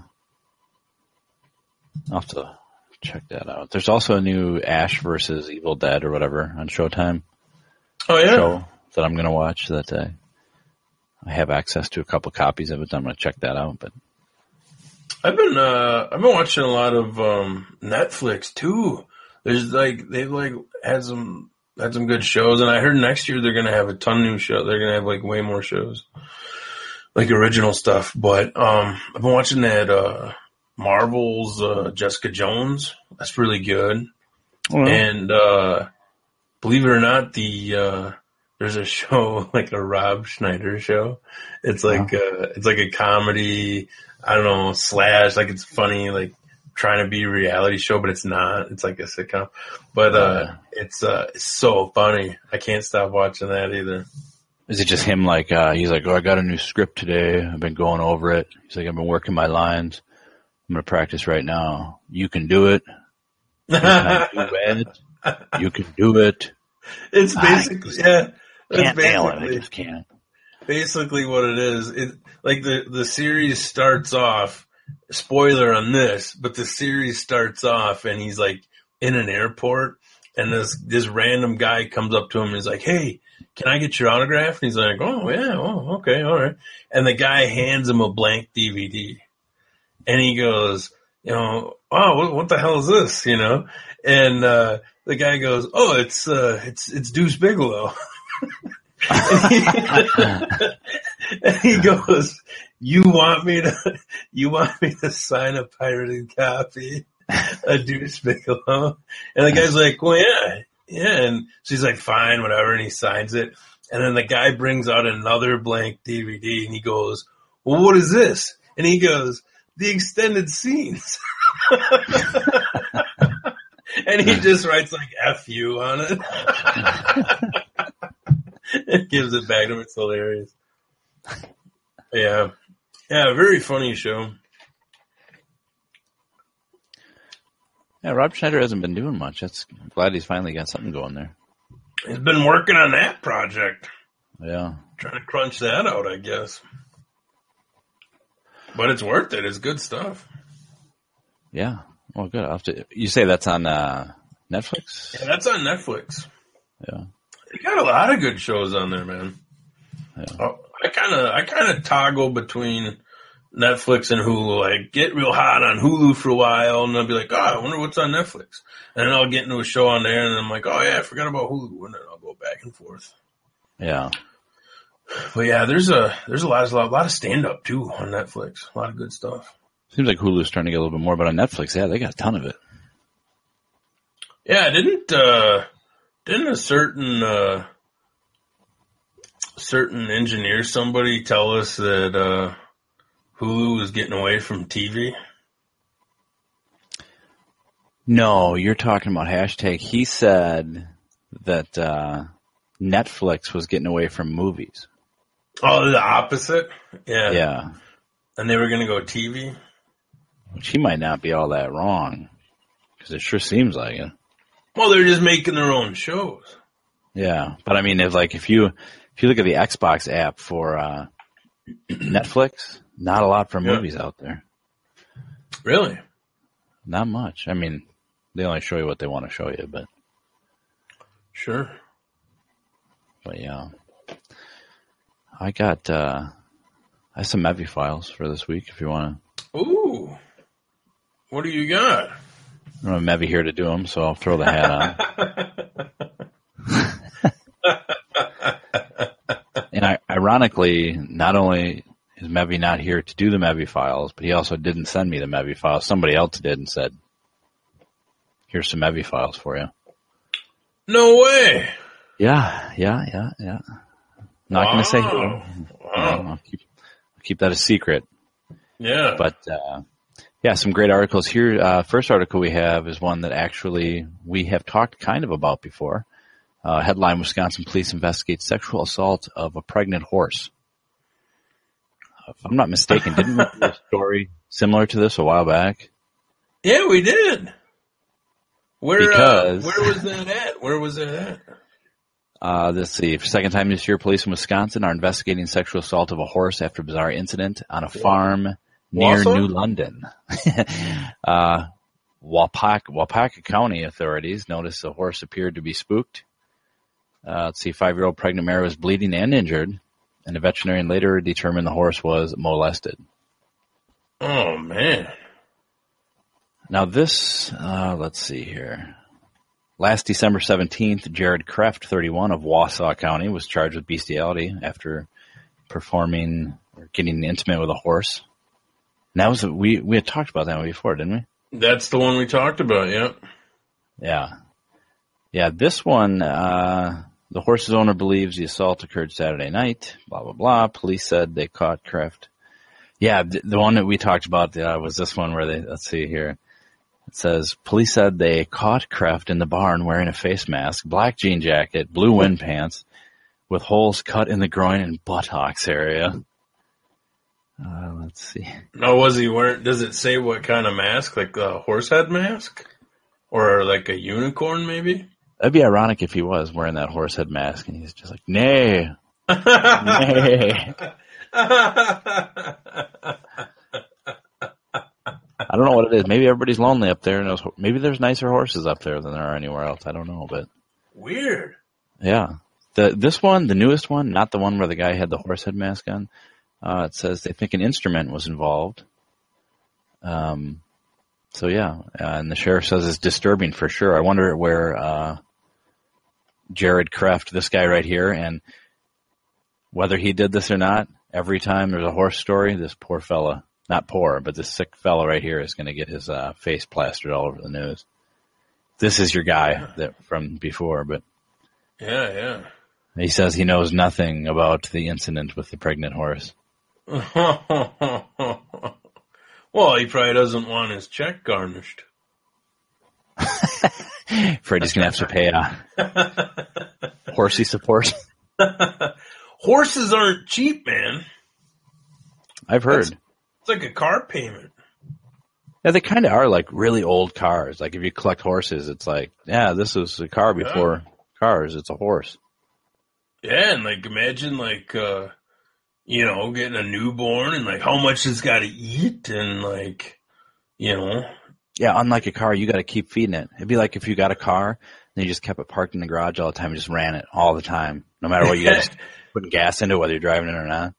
I'll have to check that out. There's also a new Ash versus Evil Dead or whatever on Showtime Oh yeah. show that I'm going to watch. That uh, I have access to a couple copies of it. I'm going to check that out. But I've been uh I've been watching a lot of um Netflix too. There's like they've like had some had some good shows and I heard next year they're gonna have a ton of new shows. They're gonna have like way more shows. Like original stuff. But um I've been watching that uh Marvel's uh Jessica Jones. That's really good. And uh believe it or not, the uh there's a show like a Rob Schneider show. It's like uh it's like a comedy, I don't know, slash like it's funny, like trying to be a reality show, but it's not. It's like a sitcom. But uh it's uh it's so funny. I can't stop watching that either. is it just him? Like uh, he's like, oh, I got a new script today. I've been going over it. He's like, I've been working my lines. I'm going to practice right now. You can do it. You can do it. You can do it. It's basically yeah. Can't nail it. I basically- just can't. basically what it is. It like the the series starts off. Spoiler on this, but the series starts off and he's like in an airport, and this this random guy comes up to him and is like, "Hey, can I get your autograph?" And he's like, "Oh yeah, oh okay, all right." And the guy hands him a blank DVD, and he goes, "You know, oh, what, what the hell is this?" You know, and uh, the guy goes, "Oh, it's uh, it's it's Deuce Bigalow." and he goes, "You want me to? You want me to sign a pirated copy, a Deuce Bigalow?" And the guy's like, "Well, yeah, yeah." And she's like, "Fine, whatever." And he signs it. And then the guy brings out another blank DVD, and he goes, "Well, what is this?" And he goes, "The extended scenes." and he just writes like "F you" on it. it gives it back to him. It's hilarious. Yeah. Yeah, very funny show. Yeah, Rob Schneider hasn't been doing much. That's I'm glad he's finally got something going there. He's been working on that project. Yeah. Trying to crunch that out, I guess. But it's worth it. It's good stuff. Yeah. Well, good. I'll have to, you say that's on uh, Netflix? Yeah, that's on Netflix. Yeah. They got a lot of good shows on there, man. Yeah. Oh, I kind of, I kind of toggle between Netflix and Hulu. I get real hot on Hulu for a while, and I'll be like, oh, I wonder what's on Netflix. And then I'll get into a show on there, and I'm like, oh yeah, I forgot about Hulu, and then I'll go back and forth. Yeah. But yeah, there's a there's a lot of a lot of stand up too on Netflix. A lot of good stuff. Seems like Hulu's trying to get a little bit more, but on Netflix, yeah, they got a ton of it. Yeah, didn't uh didn't a certain uh certain engineer somebody tell us that uh Hulu was getting away from TV? No, you're talking about hashtag. He said that uh, Netflix was getting away from movies. Oh, the opposite. Yeah. Yeah. And they were going to go TV. Which he might not be all that wrong. Because it sure seems like it. Well, they're just making their own shows. Yeah. But I mean, if like, if you, if you look at the Xbox app for, uh, Netflix, not a lot for Yeah. movies out there. Really? Not much. I mean, they only show you what they want to show you, but, Sure. but yeah. I got, uh, I have some Mevi files for this week if you want to. Ooh. What do you got? I don't have Mevi here to do them, so I'll throw the hat on. and I, ironically, not only is Mevi not here to do the Mevi files, but he also didn't send me the Mevi files. Somebody else did and said, "Here's some Mevi files for you." No way. Yeah, yeah, yeah, yeah. Not going to say. Wow. No, I'll keep, I'll keep that a secret. Yeah. But uh, yeah, some great articles here. Uh, first article we have is one that actually we have talked kind of about before. Uh, headline: Wisconsin police investigate sexual assault of a pregnant horse. If I'm not mistaken, didn't we do a story similar to this a while back? Yeah, we did. Where Because- uh, where was that at? Where was that at? Uh, let's see. For second time this year, police in Wisconsin are investigating sexual assault of a horse after a bizarre incident on a farm near Wausau? New London. uh, Waupaca, Waupaca County authorities noticed the horse appeared to be spooked. Uh, let's see, five-year-old pregnant mare was bleeding and injured, and a veterinarian later determined the horse was molested. Oh man. Now this, uh, let's see here. Last December 17th, Jared Kraft, 31 of Wausau County, was charged with bestiality after performing or getting intimate with a horse. And that was, we, we had talked about that one before, didn't we? That's the one we talked about, yeah. Yeah. Yeah, this one, uh, the horse's owner believes the assault occurred Saturday night, blah, blah, blah. Police said they caught Kraft. Yeah, th- the one that we talked about uh, was this one where they, let's see here. It says, police said they caught Kraft in the barn wearing a face mask, black jean jacket, blue wind pants, with holes cut in the groin and buttocks area. Uh, let's see. No, was he wearing? Does it say what kind of mask? Like a horse head mask, or like a unicorn, maybe? That'd be ironic if he was wearing that horse head mask and he's just like, nay, nay. I don't know what it is. Maybe everybody's lonely up there, and those, maybe there's nicer horses up there than there are anywhere else. I don't know, but Weird. yeah, the this one, the newest one, not the one where the guy had the horse head mask on. Uh, it says they think an instrument was involved. Um, so yeah, uh, and the sheriff says it's disturbing for sure. I wonder where uh, Jared Kraft, this guy right here, and whether he did this or not. Every time there's a horse story, this poor fella, not poor, but this sick fella right here is going to get his uh, face plastered all over the news. This is your guy that from before, but Yeah, yeah. he says he knows nothing about the incident with the pregnant horse. well, he probably doesn't want his check garnished. Going to have to pay uh, horsey support. Horses aren't cheap, man. I've heard. It's like a car payment. Yeah, they kind of are like really old cars. Like if you collect horses, it's like, yeah, this was a car before cars. It's a horse. Yeah, and like imagine like uh you know, getting a newborn and like how much it's gotta eat and like you know. Yeah, unlike a car, you got to keep feeding it. It'd be like if you got a car and you just kept it parked in the garage all the time and just ran it all the time, no matter what you got, just putting gas into whether you're driving it or not.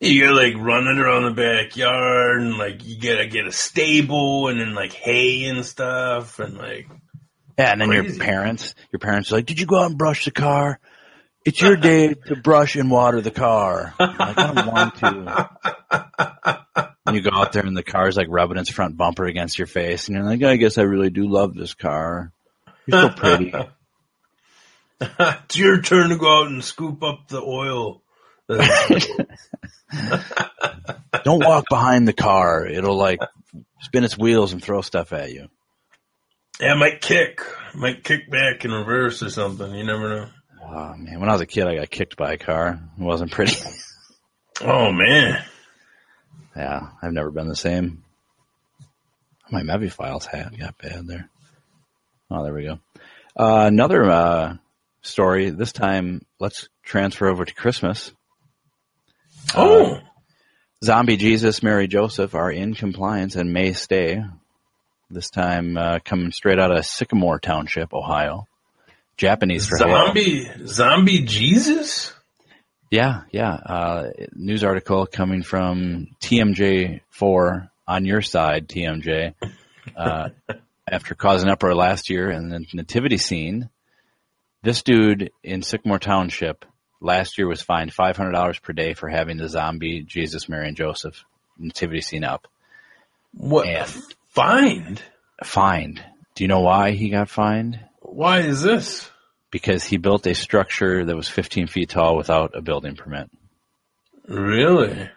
You gotta like running around the backyard and like you gotta get a stable and then like hay and stuff and like Yeah, and then Crazy. your parents, your parents are like, "Did you go out and brush the car? It's your day to brush and water the car." Like, I don't want to. And you go out there and the car's like rubbing its front bumper against your face, and you're like, "I guess I really do love this car. You're so pretty." it's your turn to go out and scoop up the oil. don't walk behind the car; it'll like spin its wheels and throw stuff at you. Yeah, it might kick. Might kick back in reverse or something. You never know. Oh man, when I was a kid, I got kicked by a car. It wasn't pretty. Oh man. yeah, I've never been the same. My Mevi files had got bad there. Oh, there we go. Uh, another uh, story. This time, let's transfer over to Christmas. Oh. Zombie Jesus, Mary Joseph are in compliance and may stay. This time, uh, coming straight out of Sycamore Township, Ohio. Japanese for. Zombie zombie Jesus? Yeah, yeah. Uh, news article coming from TMJ4 on your side, TMJ. Uh, after causing uproar last year in the nativity scene, this dude in Sycamore Township last year was fined $500 per day for having the zombie Jesus, Mary, and Joseph nativity scene up. What And- fined? Fined. Do you know why he got fined? Why is this? Because he built a structure that was 15 feet tall without a building permit. Really?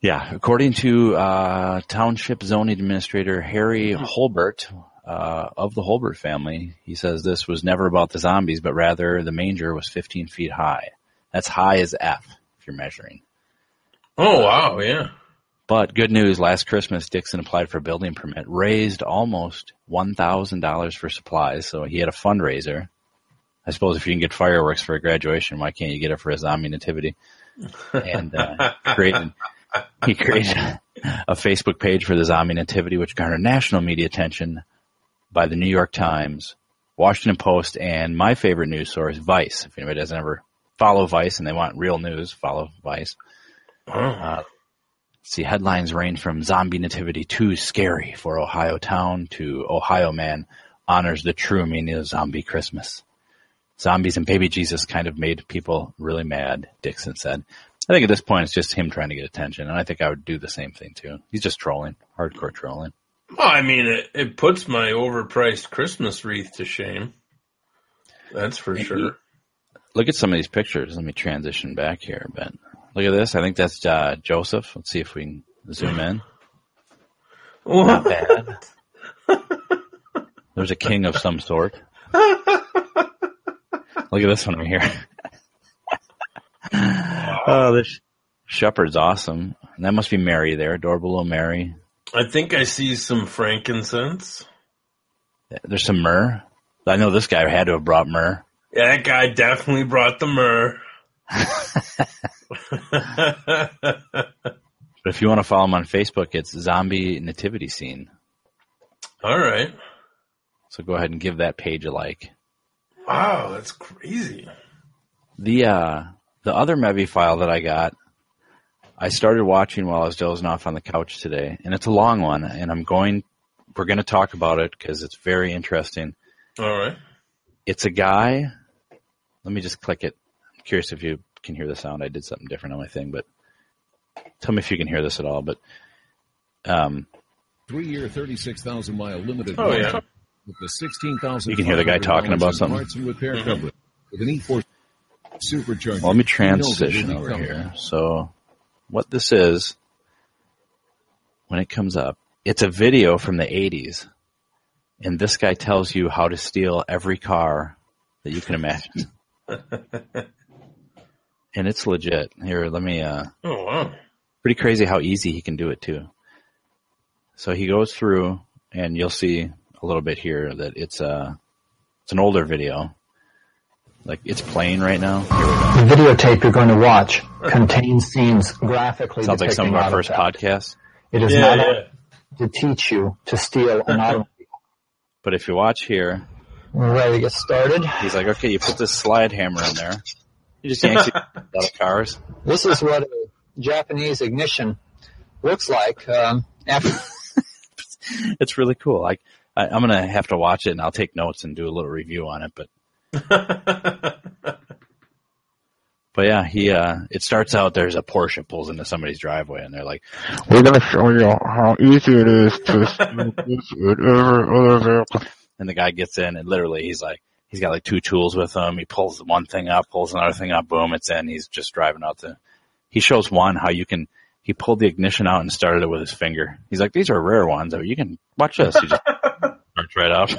Yeah, according to uh, Township Zoning Administrator Harry Holbert uh, of the Holbert family, he says this was never about the zombies, but rather the manger was 15 feet high. That's high as F if you're measuring. Oh wow, yeah. But good news, last Christmas Dixon applied for a building permit, raised almost $1,000 for supplies, so he had a fundraiser. I suppose if you can get fireworks for a graduation, why can't you get it for a zombie nativity? And uh, created he created a Facebook page for the zombie nativity, which garnered national media attention by the New York Times, Washington Post, and my favorite news source, Vice. If anybody doesn't ever follow Vice and they want real news, follow Vice. Oh. Uh, see, headlines range from zombie nativity too scary for Ohio town to Ohio man honors the true meaning of zombie Christmas. Zombies and baby Jesus kind of made people really mad, Dixon said. I think at this point it's just him trying to get attention, and I think I would do the same thing too. He's just trolling, hardcore trolling. Well, I mean, it, it puts my overpriced Christmas wreath to shame. That's for And sure. Look at some of these pictures. Let me transition back here a bit. Look at this. I think that's uh, Joseph. Let's see if we can zoom in. Not bad. There's a king of some sort. Look at this one right here. oh, this shepherd's awesome. And that must be Mary there, adorable little Mary. I think I see some frankincense. There's some myrrh. I know this guy had to have brought myrrh. Yeah, that guy definitely brought the myrrh. But if you want to follow him on Facebook, it's Zombie Nativity Scene. All right. So go ahead and give that page a like. Wow, that's crazy. The uh, the other Mevi file that I got, I started watching while I was dozing off on the couch today, and it's a long one, and I'm going. We're going to talk about it because it's very interesting. All right. It's a guy. Let me just click it. I'm curious if you can hear the sound. I did something different on my thing, but tell me if you can hear this at all. But um, Three-year, 36,000 mile limited Oh, yeah. with the 16,000 You can hear the guy talking about something. Parts and repair Mhm. coverage with an E4 supercharger. Well, let me You know that transition over covered. here. So, what this is, when it comes up, it's a video from the 80s. And this guy tells you how to steal every car that you can imagine. and it's legit. Here, let me, uh, Oh wow. pretty crazy how easy he can do it too. So he goes through and you'll see a little bit here that it's a, it's an older video. Like it's playing right now. Here we go. The videotape you're going to watch contains scenes graphically Sounds like some of our first theft. podcasts. It is Yeah, not yeah. to teach you to steal an automobile. But if you watch here, We're ready to get started. he's like, okay, you put this slide hammer in there. You just yanks it out of cars. This is what a Japanese ignition looks like. Um, after It's really cool. Like, I, I'm gonna have to watch it and I'll take notes and do a little review on it. But, but yeah, he, uh, it starts out, there's a Porsche pulls into somebody's driveway and they're like, We're gonna show you how easy it is to steal this with every other vehicle. and the guy gets in and literally he's like, he's got like two tools with him. He pulls one thing up, pulls another thing up, boom, it's in. He's just driving out the, he shows one how you can, he pulled the ignition out and started it with his finger. He's like, these are rare ones. You can watch this. He just starts right up.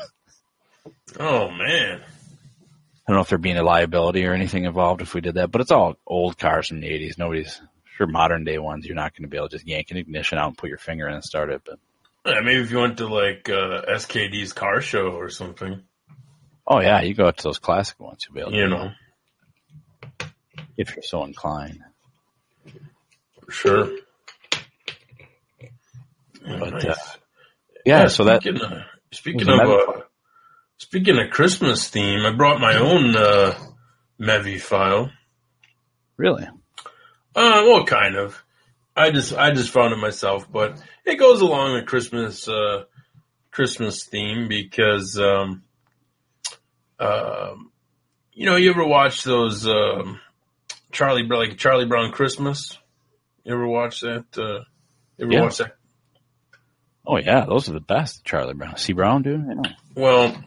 Oh man. I don't know if there'd be any liability or anything involved if we did that, but it's all old cars from the 80s. Nobody's, sure modern day ones, you're not going to be able to just yank an ignition out and put your finger in and start it. But, Yeah, maybe if you went to like uh, SKD's car show or something, oh yeah, you go out to those classic ones, you'll be able to, you know, if you're so inclined. for sure. But, uh, Yeah, so that, speaking of, speaking of uh, speaking of Christmas theme, I brought my own uh, Mevi file. really, Uh, well, kind of. I just I just found it myself, but it goes along the Christmas uh, Christmas theme because um, um, you know you ever watch those um, Charlie like Charlie Brown Christmas? You ever watch that? Uh, you ever Yeah. watch that? oh yeah, those are the best, Charlie Brown. C. Brown, dude? Yeah. Well,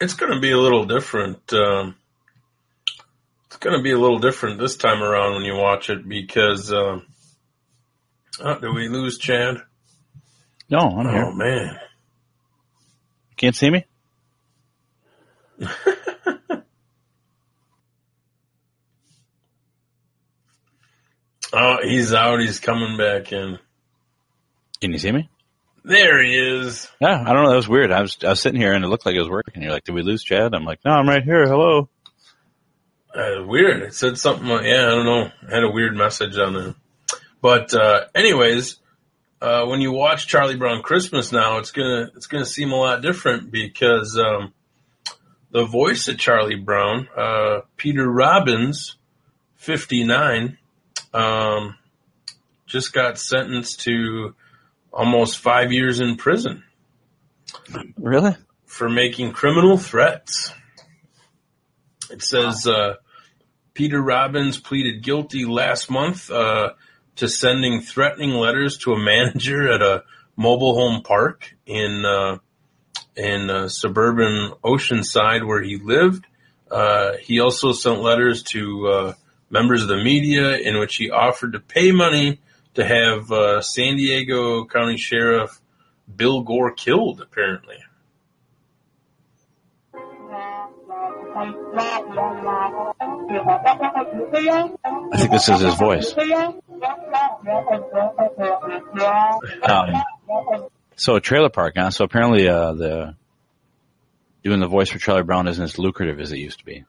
it's going to be a little different. Um, it's going to be a little different this time around when you watch it because. Um, oh, did we lose Chad? No, I'm Oh here. Oh man. Can't see me? Oh, he's out. He's coming back in. Can you see me? There he is. Yeah, I don't know. That was weird. I was I was sitting here and it looked like it was working. You're like, did we lose Chad? I'm like, no, I'm right here. Hello. Uh, weird. It said something. Like, yeah, I don't know. I had a weird message on there. But uh, anyways, uh, when you watch Charlie Brown Christmas now, it's gonna it's gonna seem a lot different because um, the voice of Charlie Brown, uh, Peter Robbins, fifty nine, um, just got sentenced to almost five years in prison Really? for making criminal threats. It says uh, Peter Robbins pleaded guilty last month uh, to sending threatening letters to a manager at a mobile home park in uh, in uh, suburban Oceanside where he lived. Uh, he also sent letters to uh, members of the media in which he offered to pay money to have uh, San Diego County Sheriff Bill Gore killed. Apparently. I think this is his voice. Um, so a trailer park, huh? So apparently, uh, the doing the voice for Charlie Brown isn't as lucrative as it used to be.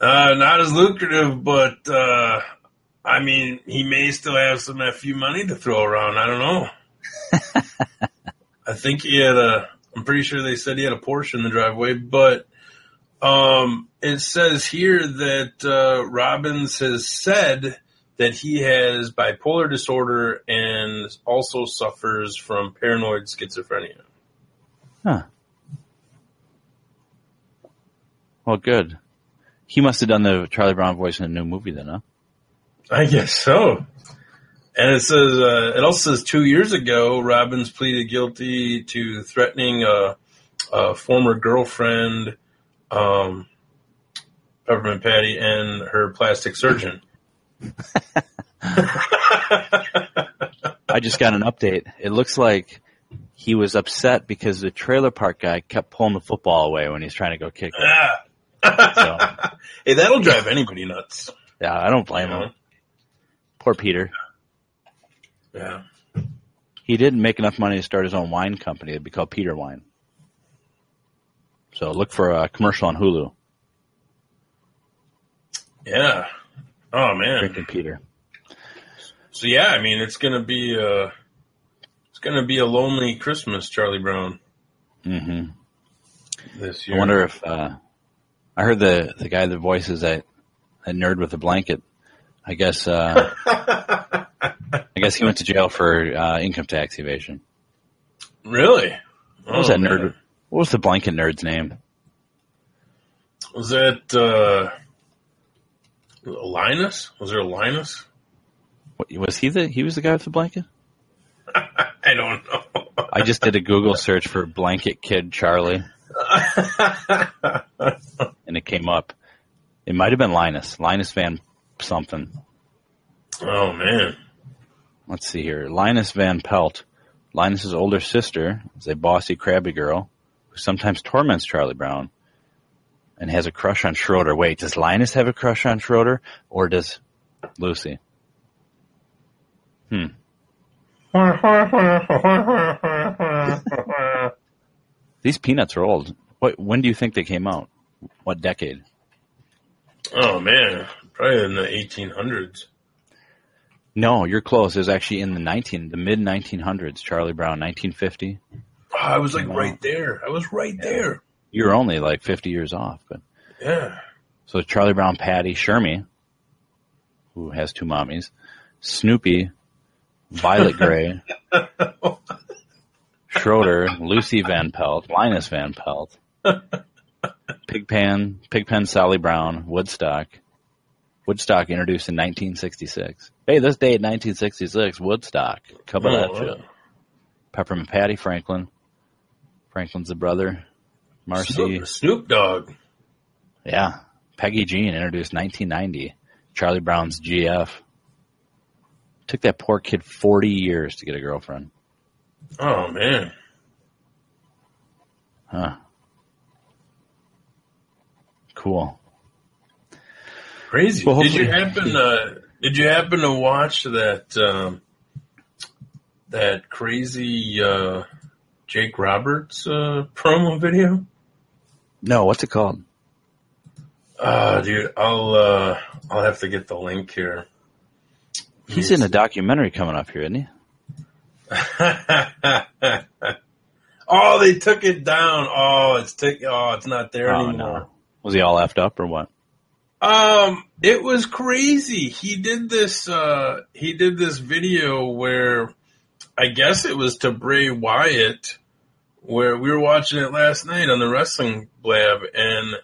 Uh, not as lucrative, but uh, I mean, he may still have some FU money to throw around. I don't know. I think he had a. I'm pretty sure they said he had a Porsche in the driveway, but um, it says here that uh, Robbins has said that he has bipolar disorder and also suffers from paranoid schizophrenia. Huh. Well, good. He must have done the Charlie Brown voice in a new movie then, huh? I guess so. And it says, uh, it also says two years ago, Robbins pleaded guilty to threatening a, a former girlfriend, um, Peppermint Patty, and her plastic surgeon. I just got an update. It looks like he was upset because the trailer park guy kept pulling the football away when he's trying to go kick it. Ah. hey, that'll drive anybody nuts. Yeah, I don't blame him. Poor Peter. Yeah. He didn't make enough money to start his own wine company. It'd be called Peter Wine. So look for a commercial on Hulu. Yeah. Oh man. Drinking Peter. So yeah, I mean, it's gonna be uh it's gonna be a lonely Christmas, Charlie Brown, Mm-hmm. this year, I wonder if uh, I heard the the guy that voices that that nerd with the blanket. I guess uh, I guess he went to jail for uh, income tax evasion. Really? What was Oh, that nerd? man. What was the blanket nerd's name? Was that uh Linus? Was there a Linus? What, was he the he was the guy with the blanket? I don't know. I just did a Google search for blanket kid Charlie, and it came up. It might have been Linus, Linus Van something. oh man. Let's see here. Linus Van Pelt. Linus's older sister is a bossy, crabby girl who sometimes torments Charlie Brown and has a crush on Schroeder. Wait, does Linus have a crush on Schroeder or does Lucy? Hmm. These peanuts are old. What, when do you think they came out? What decade? Oh man. Probably in the eighteen hundreds. No, you're close. It was actually in the 19, the mid 1900s. Charlie Brown, 1950. Oh, I was like right there. I was right there. You were only like 50 years off, but Yeah. So Charlie Brown, Patty, Shermy, who has two mommies, Snoopy, Violet Gray, Schroeder, Lucy Van Pelt, Linus Van Pelt, Pigpen, Pigpen Sally Brown, Woodstock. Woodstock introduced in 1966. Hey, this day in 1966, Woodstock. Cover that Oh, wow. Peppermint Patty Franklin. Franklin's the brother. Marcy. Snoop, Snoop Dogg. Yeah. Peggy Jean introduced 1990. Charlie Brown's GF. Took that poor kid 40 years to get a girlfriend. Oh man. Huh. Cool. Crazy. Well, did you happen to did you happen to watch that um, that crazy uh, Jake Roberts uh, promo video? No, what's it called? Uh dude, I'll uh, I'll have to get the link here. He's in a documentary coming up here, isn't he? oh, they took it down. Oh, it's t- oh, it's not there Oh, anymore. no. Was he all effed up or what? Um, it was crazy. He did this. Uh, he did this video where, I guess it was to Bray Wyatt, where we were watching it last night on the Wrestling Blab, and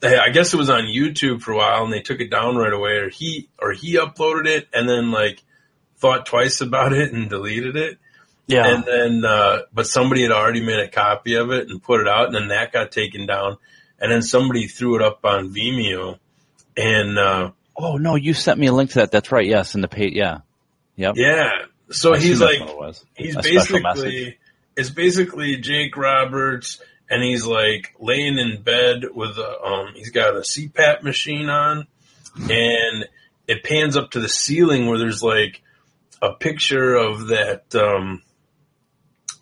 they, I guess it was on YouTube for a while, and they took it down right away, or he or he uploaded it, and then like thought twice about it and deleted it. Yeah. And then, uh, but somebody had already made a copy of it and put it out, and then that got taken down. And then somebody threw it up on Vimeo, and uh, Oh no, you sent me a link to that. That's right. Yes, in the page. Yeah. Yep. yeah, so I he's like, he's A basically, it's basically Jake Roberts, and he's like laying in bed with a, um, he's got a CPAP machine on, and it pans up to the ceiling where there's like a picture of that, um,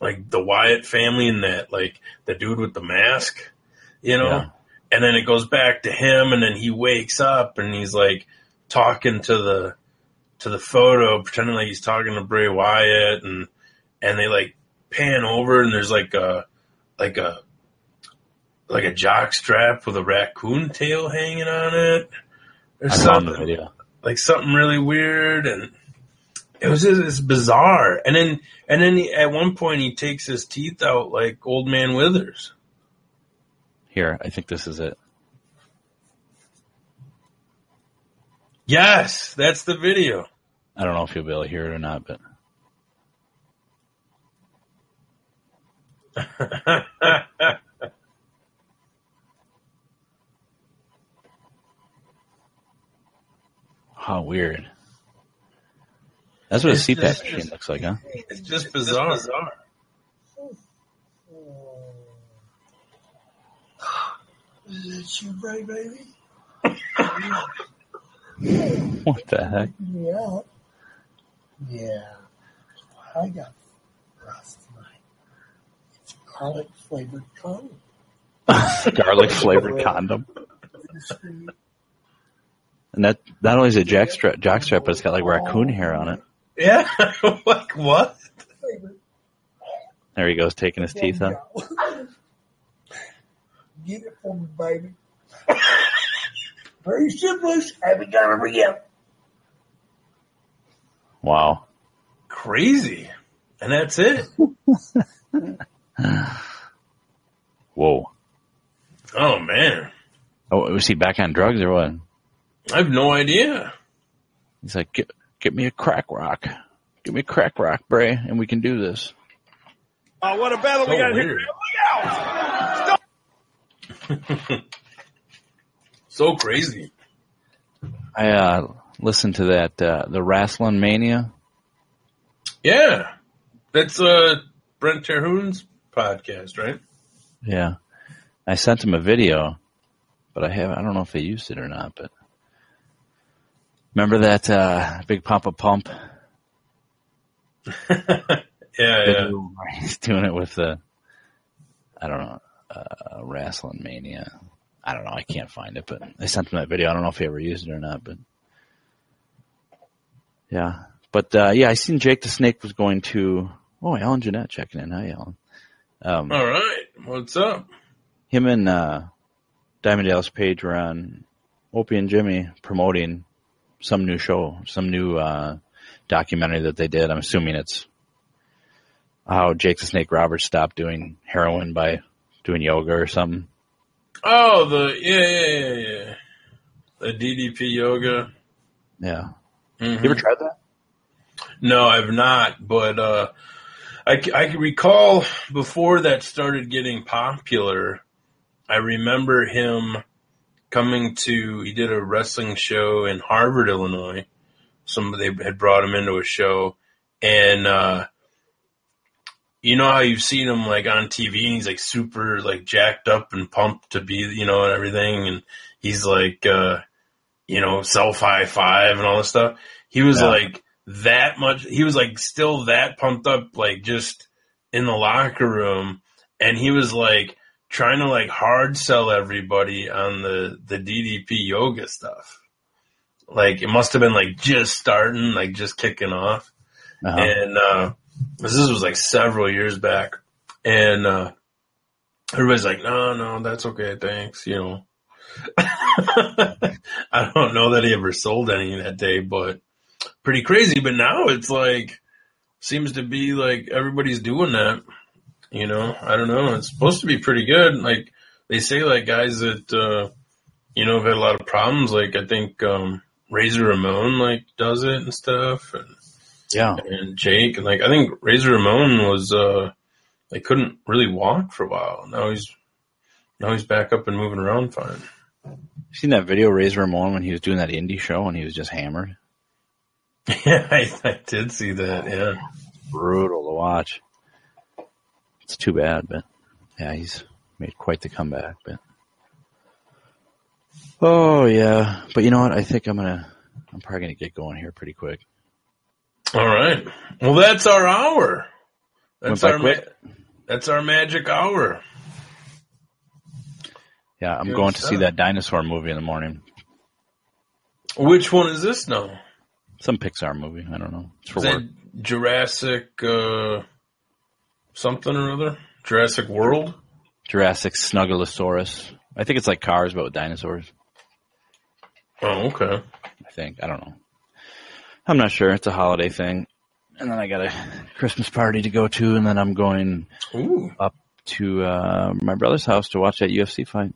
like the Wyatt family and that like the dude with the mask, you know. Yeah. And then it goes back to him, and then he wakes up and he's like talking to the to the photo, pretending like he's talking to Bray Wyatt, and and they like pan over, and there's like a like a like a jock strap with a raccoon tail hanging on it, or I found the something video. like something really weird, and it was just it's bizarre. And then and then he, at one point he takes his teeth out like old man Withers. Here, I think this is it. Yes, that's the video. I don't know if you'll be able to hear it or not, but how weird. That's what a CPAP just- machine looks like, huh? It's just bizarre. Is it you, Ray, baby? What the heck? Yeah. Yeah. I got last night. It's garlic flavored condom. Garlic flavored condom. And that not only is it jack strap, jock strap, but it's got like raccoon hair on it. Yeah, like what? There he goes, taking his teeth out. Get it for me, baby. Very simple. Haven't got to yet. Wow. Crazy. And that's it. Whoa. Oh man. Oh, was he back on drugs or what? I have no idea. He's like, get, get me a crack rock. Give me a crack rock, Bray, and we can do this. Oh, what a battle we So got weird. here. Look out! so crazy. I uh, listened to that, uh, the Wrestling Mania. Yeah. That's uh Brent Terhun's podcast, right? Yeah. I sent him a video, but I have I don't know if they used it or not, but remember that uh Big Papa Pump Yeah, yeah. he's doing it with the I don't know, uh Wrestling Mania. I don't know, I can't find it, but I sent him that video. I don't know if he ever used it or not, but yeah. But uh yeah, I seen Jake the Snake was going to oh Alan Jeanette checking in. Hi Alan. Um All right. What's up? him and uh, Diamond Dallas Page were on Opie and Jimmy promoting some new show, some new uh, documentary that they did. I'm assuming it's how Jake the Snake Roberts stopped doing heroin by doing yoga or something. Oh, the yeah, yeah, yeah, yeah. The DDP yoga. Yeah. Mhm. You ever tried that? No, I've not, but uh, I can recall before that started getting popular, I remember him coming to, he did a wrestling show in Harvard, Illinois. Somebody had brought him into a show and, uh, you know how you've seen him like on TV and he's like super like jacked up and pumped to be, you know, and everything. And he's like, uh, you know, self high five and all this stuff. He was Yeah. like that much. He was like still that pumped up, like just in the locker room. And he was like trying to like hard sell everybody on the, the DDP yoga stuff. Like it must have been like just starting, like just kicking off. Uh-huh. And, uh, This was like several years back, and uh, everybody's like, "No, no, that's okay, thanks." You know, I don't know that he ever sold any that day, but pretty crazy. But now it's like seems to be like everybody's doing that. You know, I don't know. It's supposed to be pretty good. Like they say, like guys that uh, you know have had a lot of problems. Like I think um, Razor Ramon like does it and stuff, and Yeah. and Jake and like I think Razor Ramon was uh like couldn't really walk for a while. Now he's now he's back up and moving around fine. Seen that video, Razor Ramon, when he was doing that indie show and he was just hammered? Yeah, I, I did see that. Oh, yeah. Brutal to watch. It's too bad, but yeah, he's made quite the comeback. But oh yeah, but you know what? I think I'm gonna, I'm probably gonna get going here pretty quick. All right. Well, that's our hour. That's our quick. ma- that's our magic hour. Yeah, I'm Good going to see that dinosaur movie in the morning. Which one is this now? Some Pixar movie. I don't know. It's for Is work. that Jurassic uh something or other? Jurassic World? Jurassic Snuggleosaurus. I think it's like Cars, but with dinosaurs. Oh, okay. I think. I don't know. I'm not sure. It's a holiday thing. And then I got a Christmas party to go to, and then I'm going Ooh. up to uh, my brother's house to watch that UFC fight.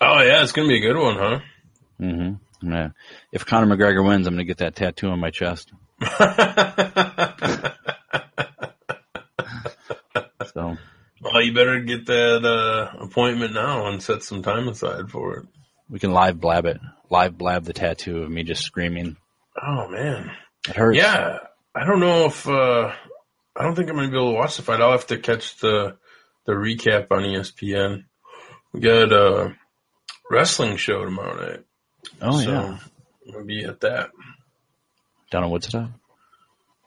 Oh yeah, it's gonna be a good one, huh? Mm-hmm. Yeah. If Conor McGregor wins, I'm going to get that tattoo on my chest. So Well, you better get that uh, appointment now and set some time aside for it. we can live blab it. Live blab the tattoo of me just screaming. Oh man, It hurts. yeah. I don't know if uh, I don't think I'm gonna be able to watch the fight. I'll have to catch the the recap on ESPN. We got a wrestling show tomorrow night. Oh, so yeah. I'll be at that. Down in Woodstock?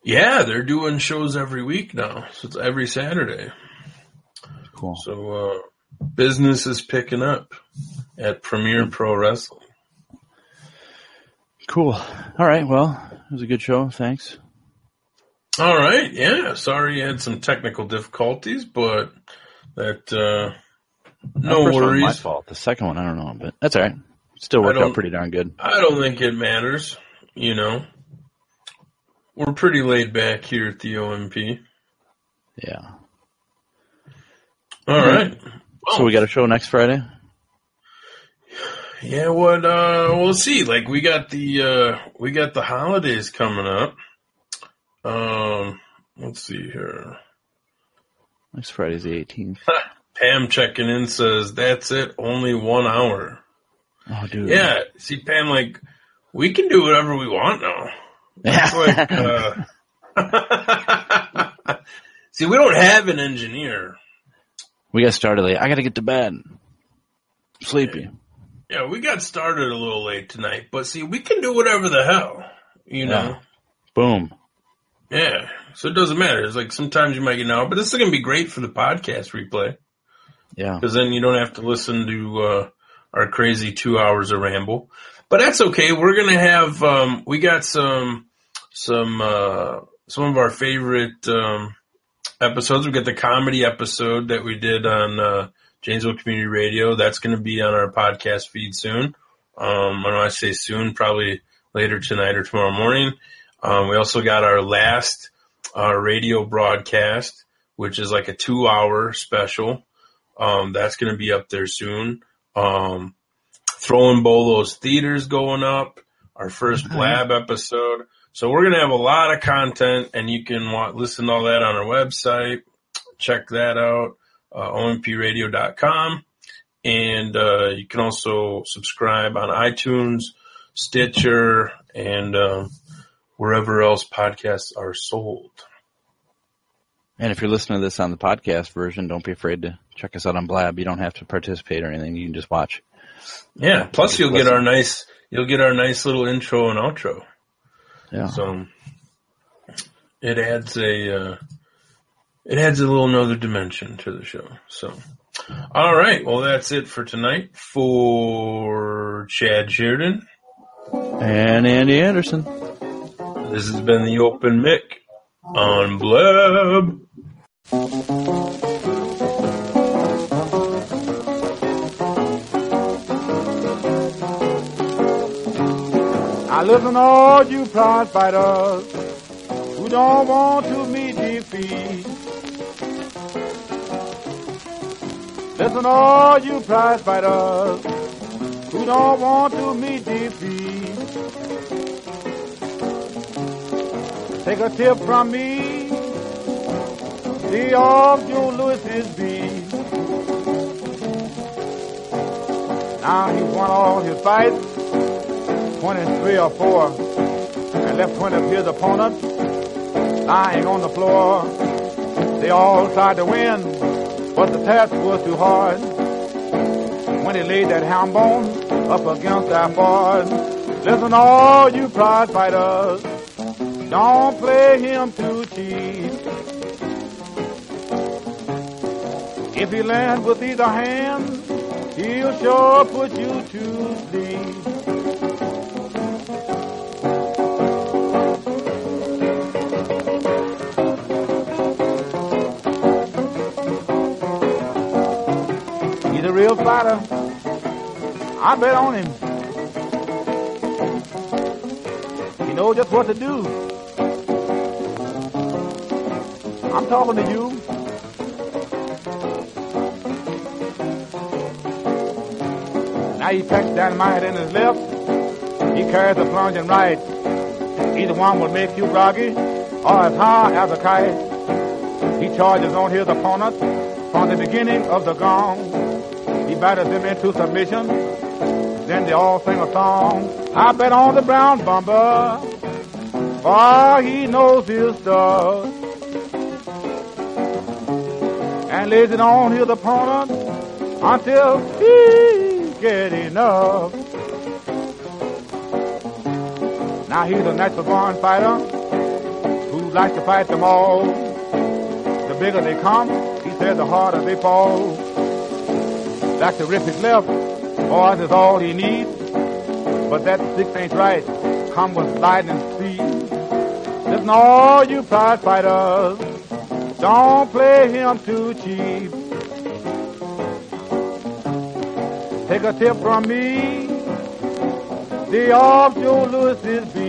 Yeah, they're doing shows every week now, so it's every Saturday. Cool. So uh, business is picking up at Premier Pro Wrestling. Cool. All right. Well, it was a good show. Thanks. All right, yeah. Sorry you had some technical difficulties, but that uh, no first one was My worries. fault. The second one, I don't know, but that's all right. Still worked out pretty darn good. I don't think it matters. You know, we're pretty laid back here at the OMP. Yeah. All right. So we got a show next Friday. Yeah, what uh we'll see. Like we got the uh we got the holidays coming up. Um let's see here. Next Friday's the 18th. Pam checking in says that's it, only one hour. Oh, dude. Yeah. See Pam like we can do whatever we want now. That's like uh See, we don't have an engineer. We got started late. I got to get to bed. Sleepy. Yeah, we got started a little late tonight, but see, we can do whatever the hell, you know. Boom. Yeah, so it doesn't matter. It's like sometimes you might get an hour, but this is going to be great for the podcast replay Yeah. because then you don't have to listen to uh, our crazy two hours of ramble. But that's okay. We're to have um, we got some some uh, some of our favorite um, episodes. We got the comedy episode that we did on uh, Janesville Community Radio. That's to be on our podcast feed soon. Um, when I say soon, probably later tonight or tomorrow morning. Um, we also got our last uh, radio broadcast, which is like a two hour special. Um, that's going to be up there soon. Um, throwing Bolo's theaters going up, our first blab episode. So we're going to have a lot of content and you can wa- listen to all that on our website. Check that out, uh, ompradio.com. And, uh, you can also subscribe on iTunes, Stitcher, and, uh, wherever else podcasts are sold. And if you're listening to this on the podcast version, don't be afraid to check us out on Blab. You don't have to participate or anything. You can just watch. Yeah. Plus you'll get our nice, you'll get our nice little intro and outro. Yeah. So it adds a, uh, it adds a little another dimension to the show. So, all right. Well, that's it for tonight for Chad Sheridan. And Andy Anderson. This has been the open mic. On Blab. Now listen, all you prize fighters who don't want to meet defeat. Listen, to all you prize fighters who don't want to meet defeat. Take a tip from me, see off Joe Louis's beat. Now he's won all his fights. 23 or 4 and left 20 of his opponents lying on the floor. They all tried to win, but the task was too hard. When he laid that ham bone up against that board, listen, all you prize fighters, don't play him too cheap. If he lands with either hand, he'll sure put you to sleep. He's a real fighter. I bet on him. He knows just what to do. I'm talking to you. Now he packs dynamite in his left. He carries a plunging right. Either one will make you groggy or as high as a kite. He charges on his opponent from the beginning of the gong. He batters him into submission. Then they all sing a song. I bet on the Brown Bomber, for he knows his stuff. And it on his opponent until he get enough. Now he's a natural born fighter who likes to fight them all. The bigger they come, he said, the harder they fall. Rip his left, boys is all he needs. But that six ain't right. Come with lightning speed. Listen, all you prize fighters, don't play him too cheap. Take a tip from me, the off Joe Louis's beat.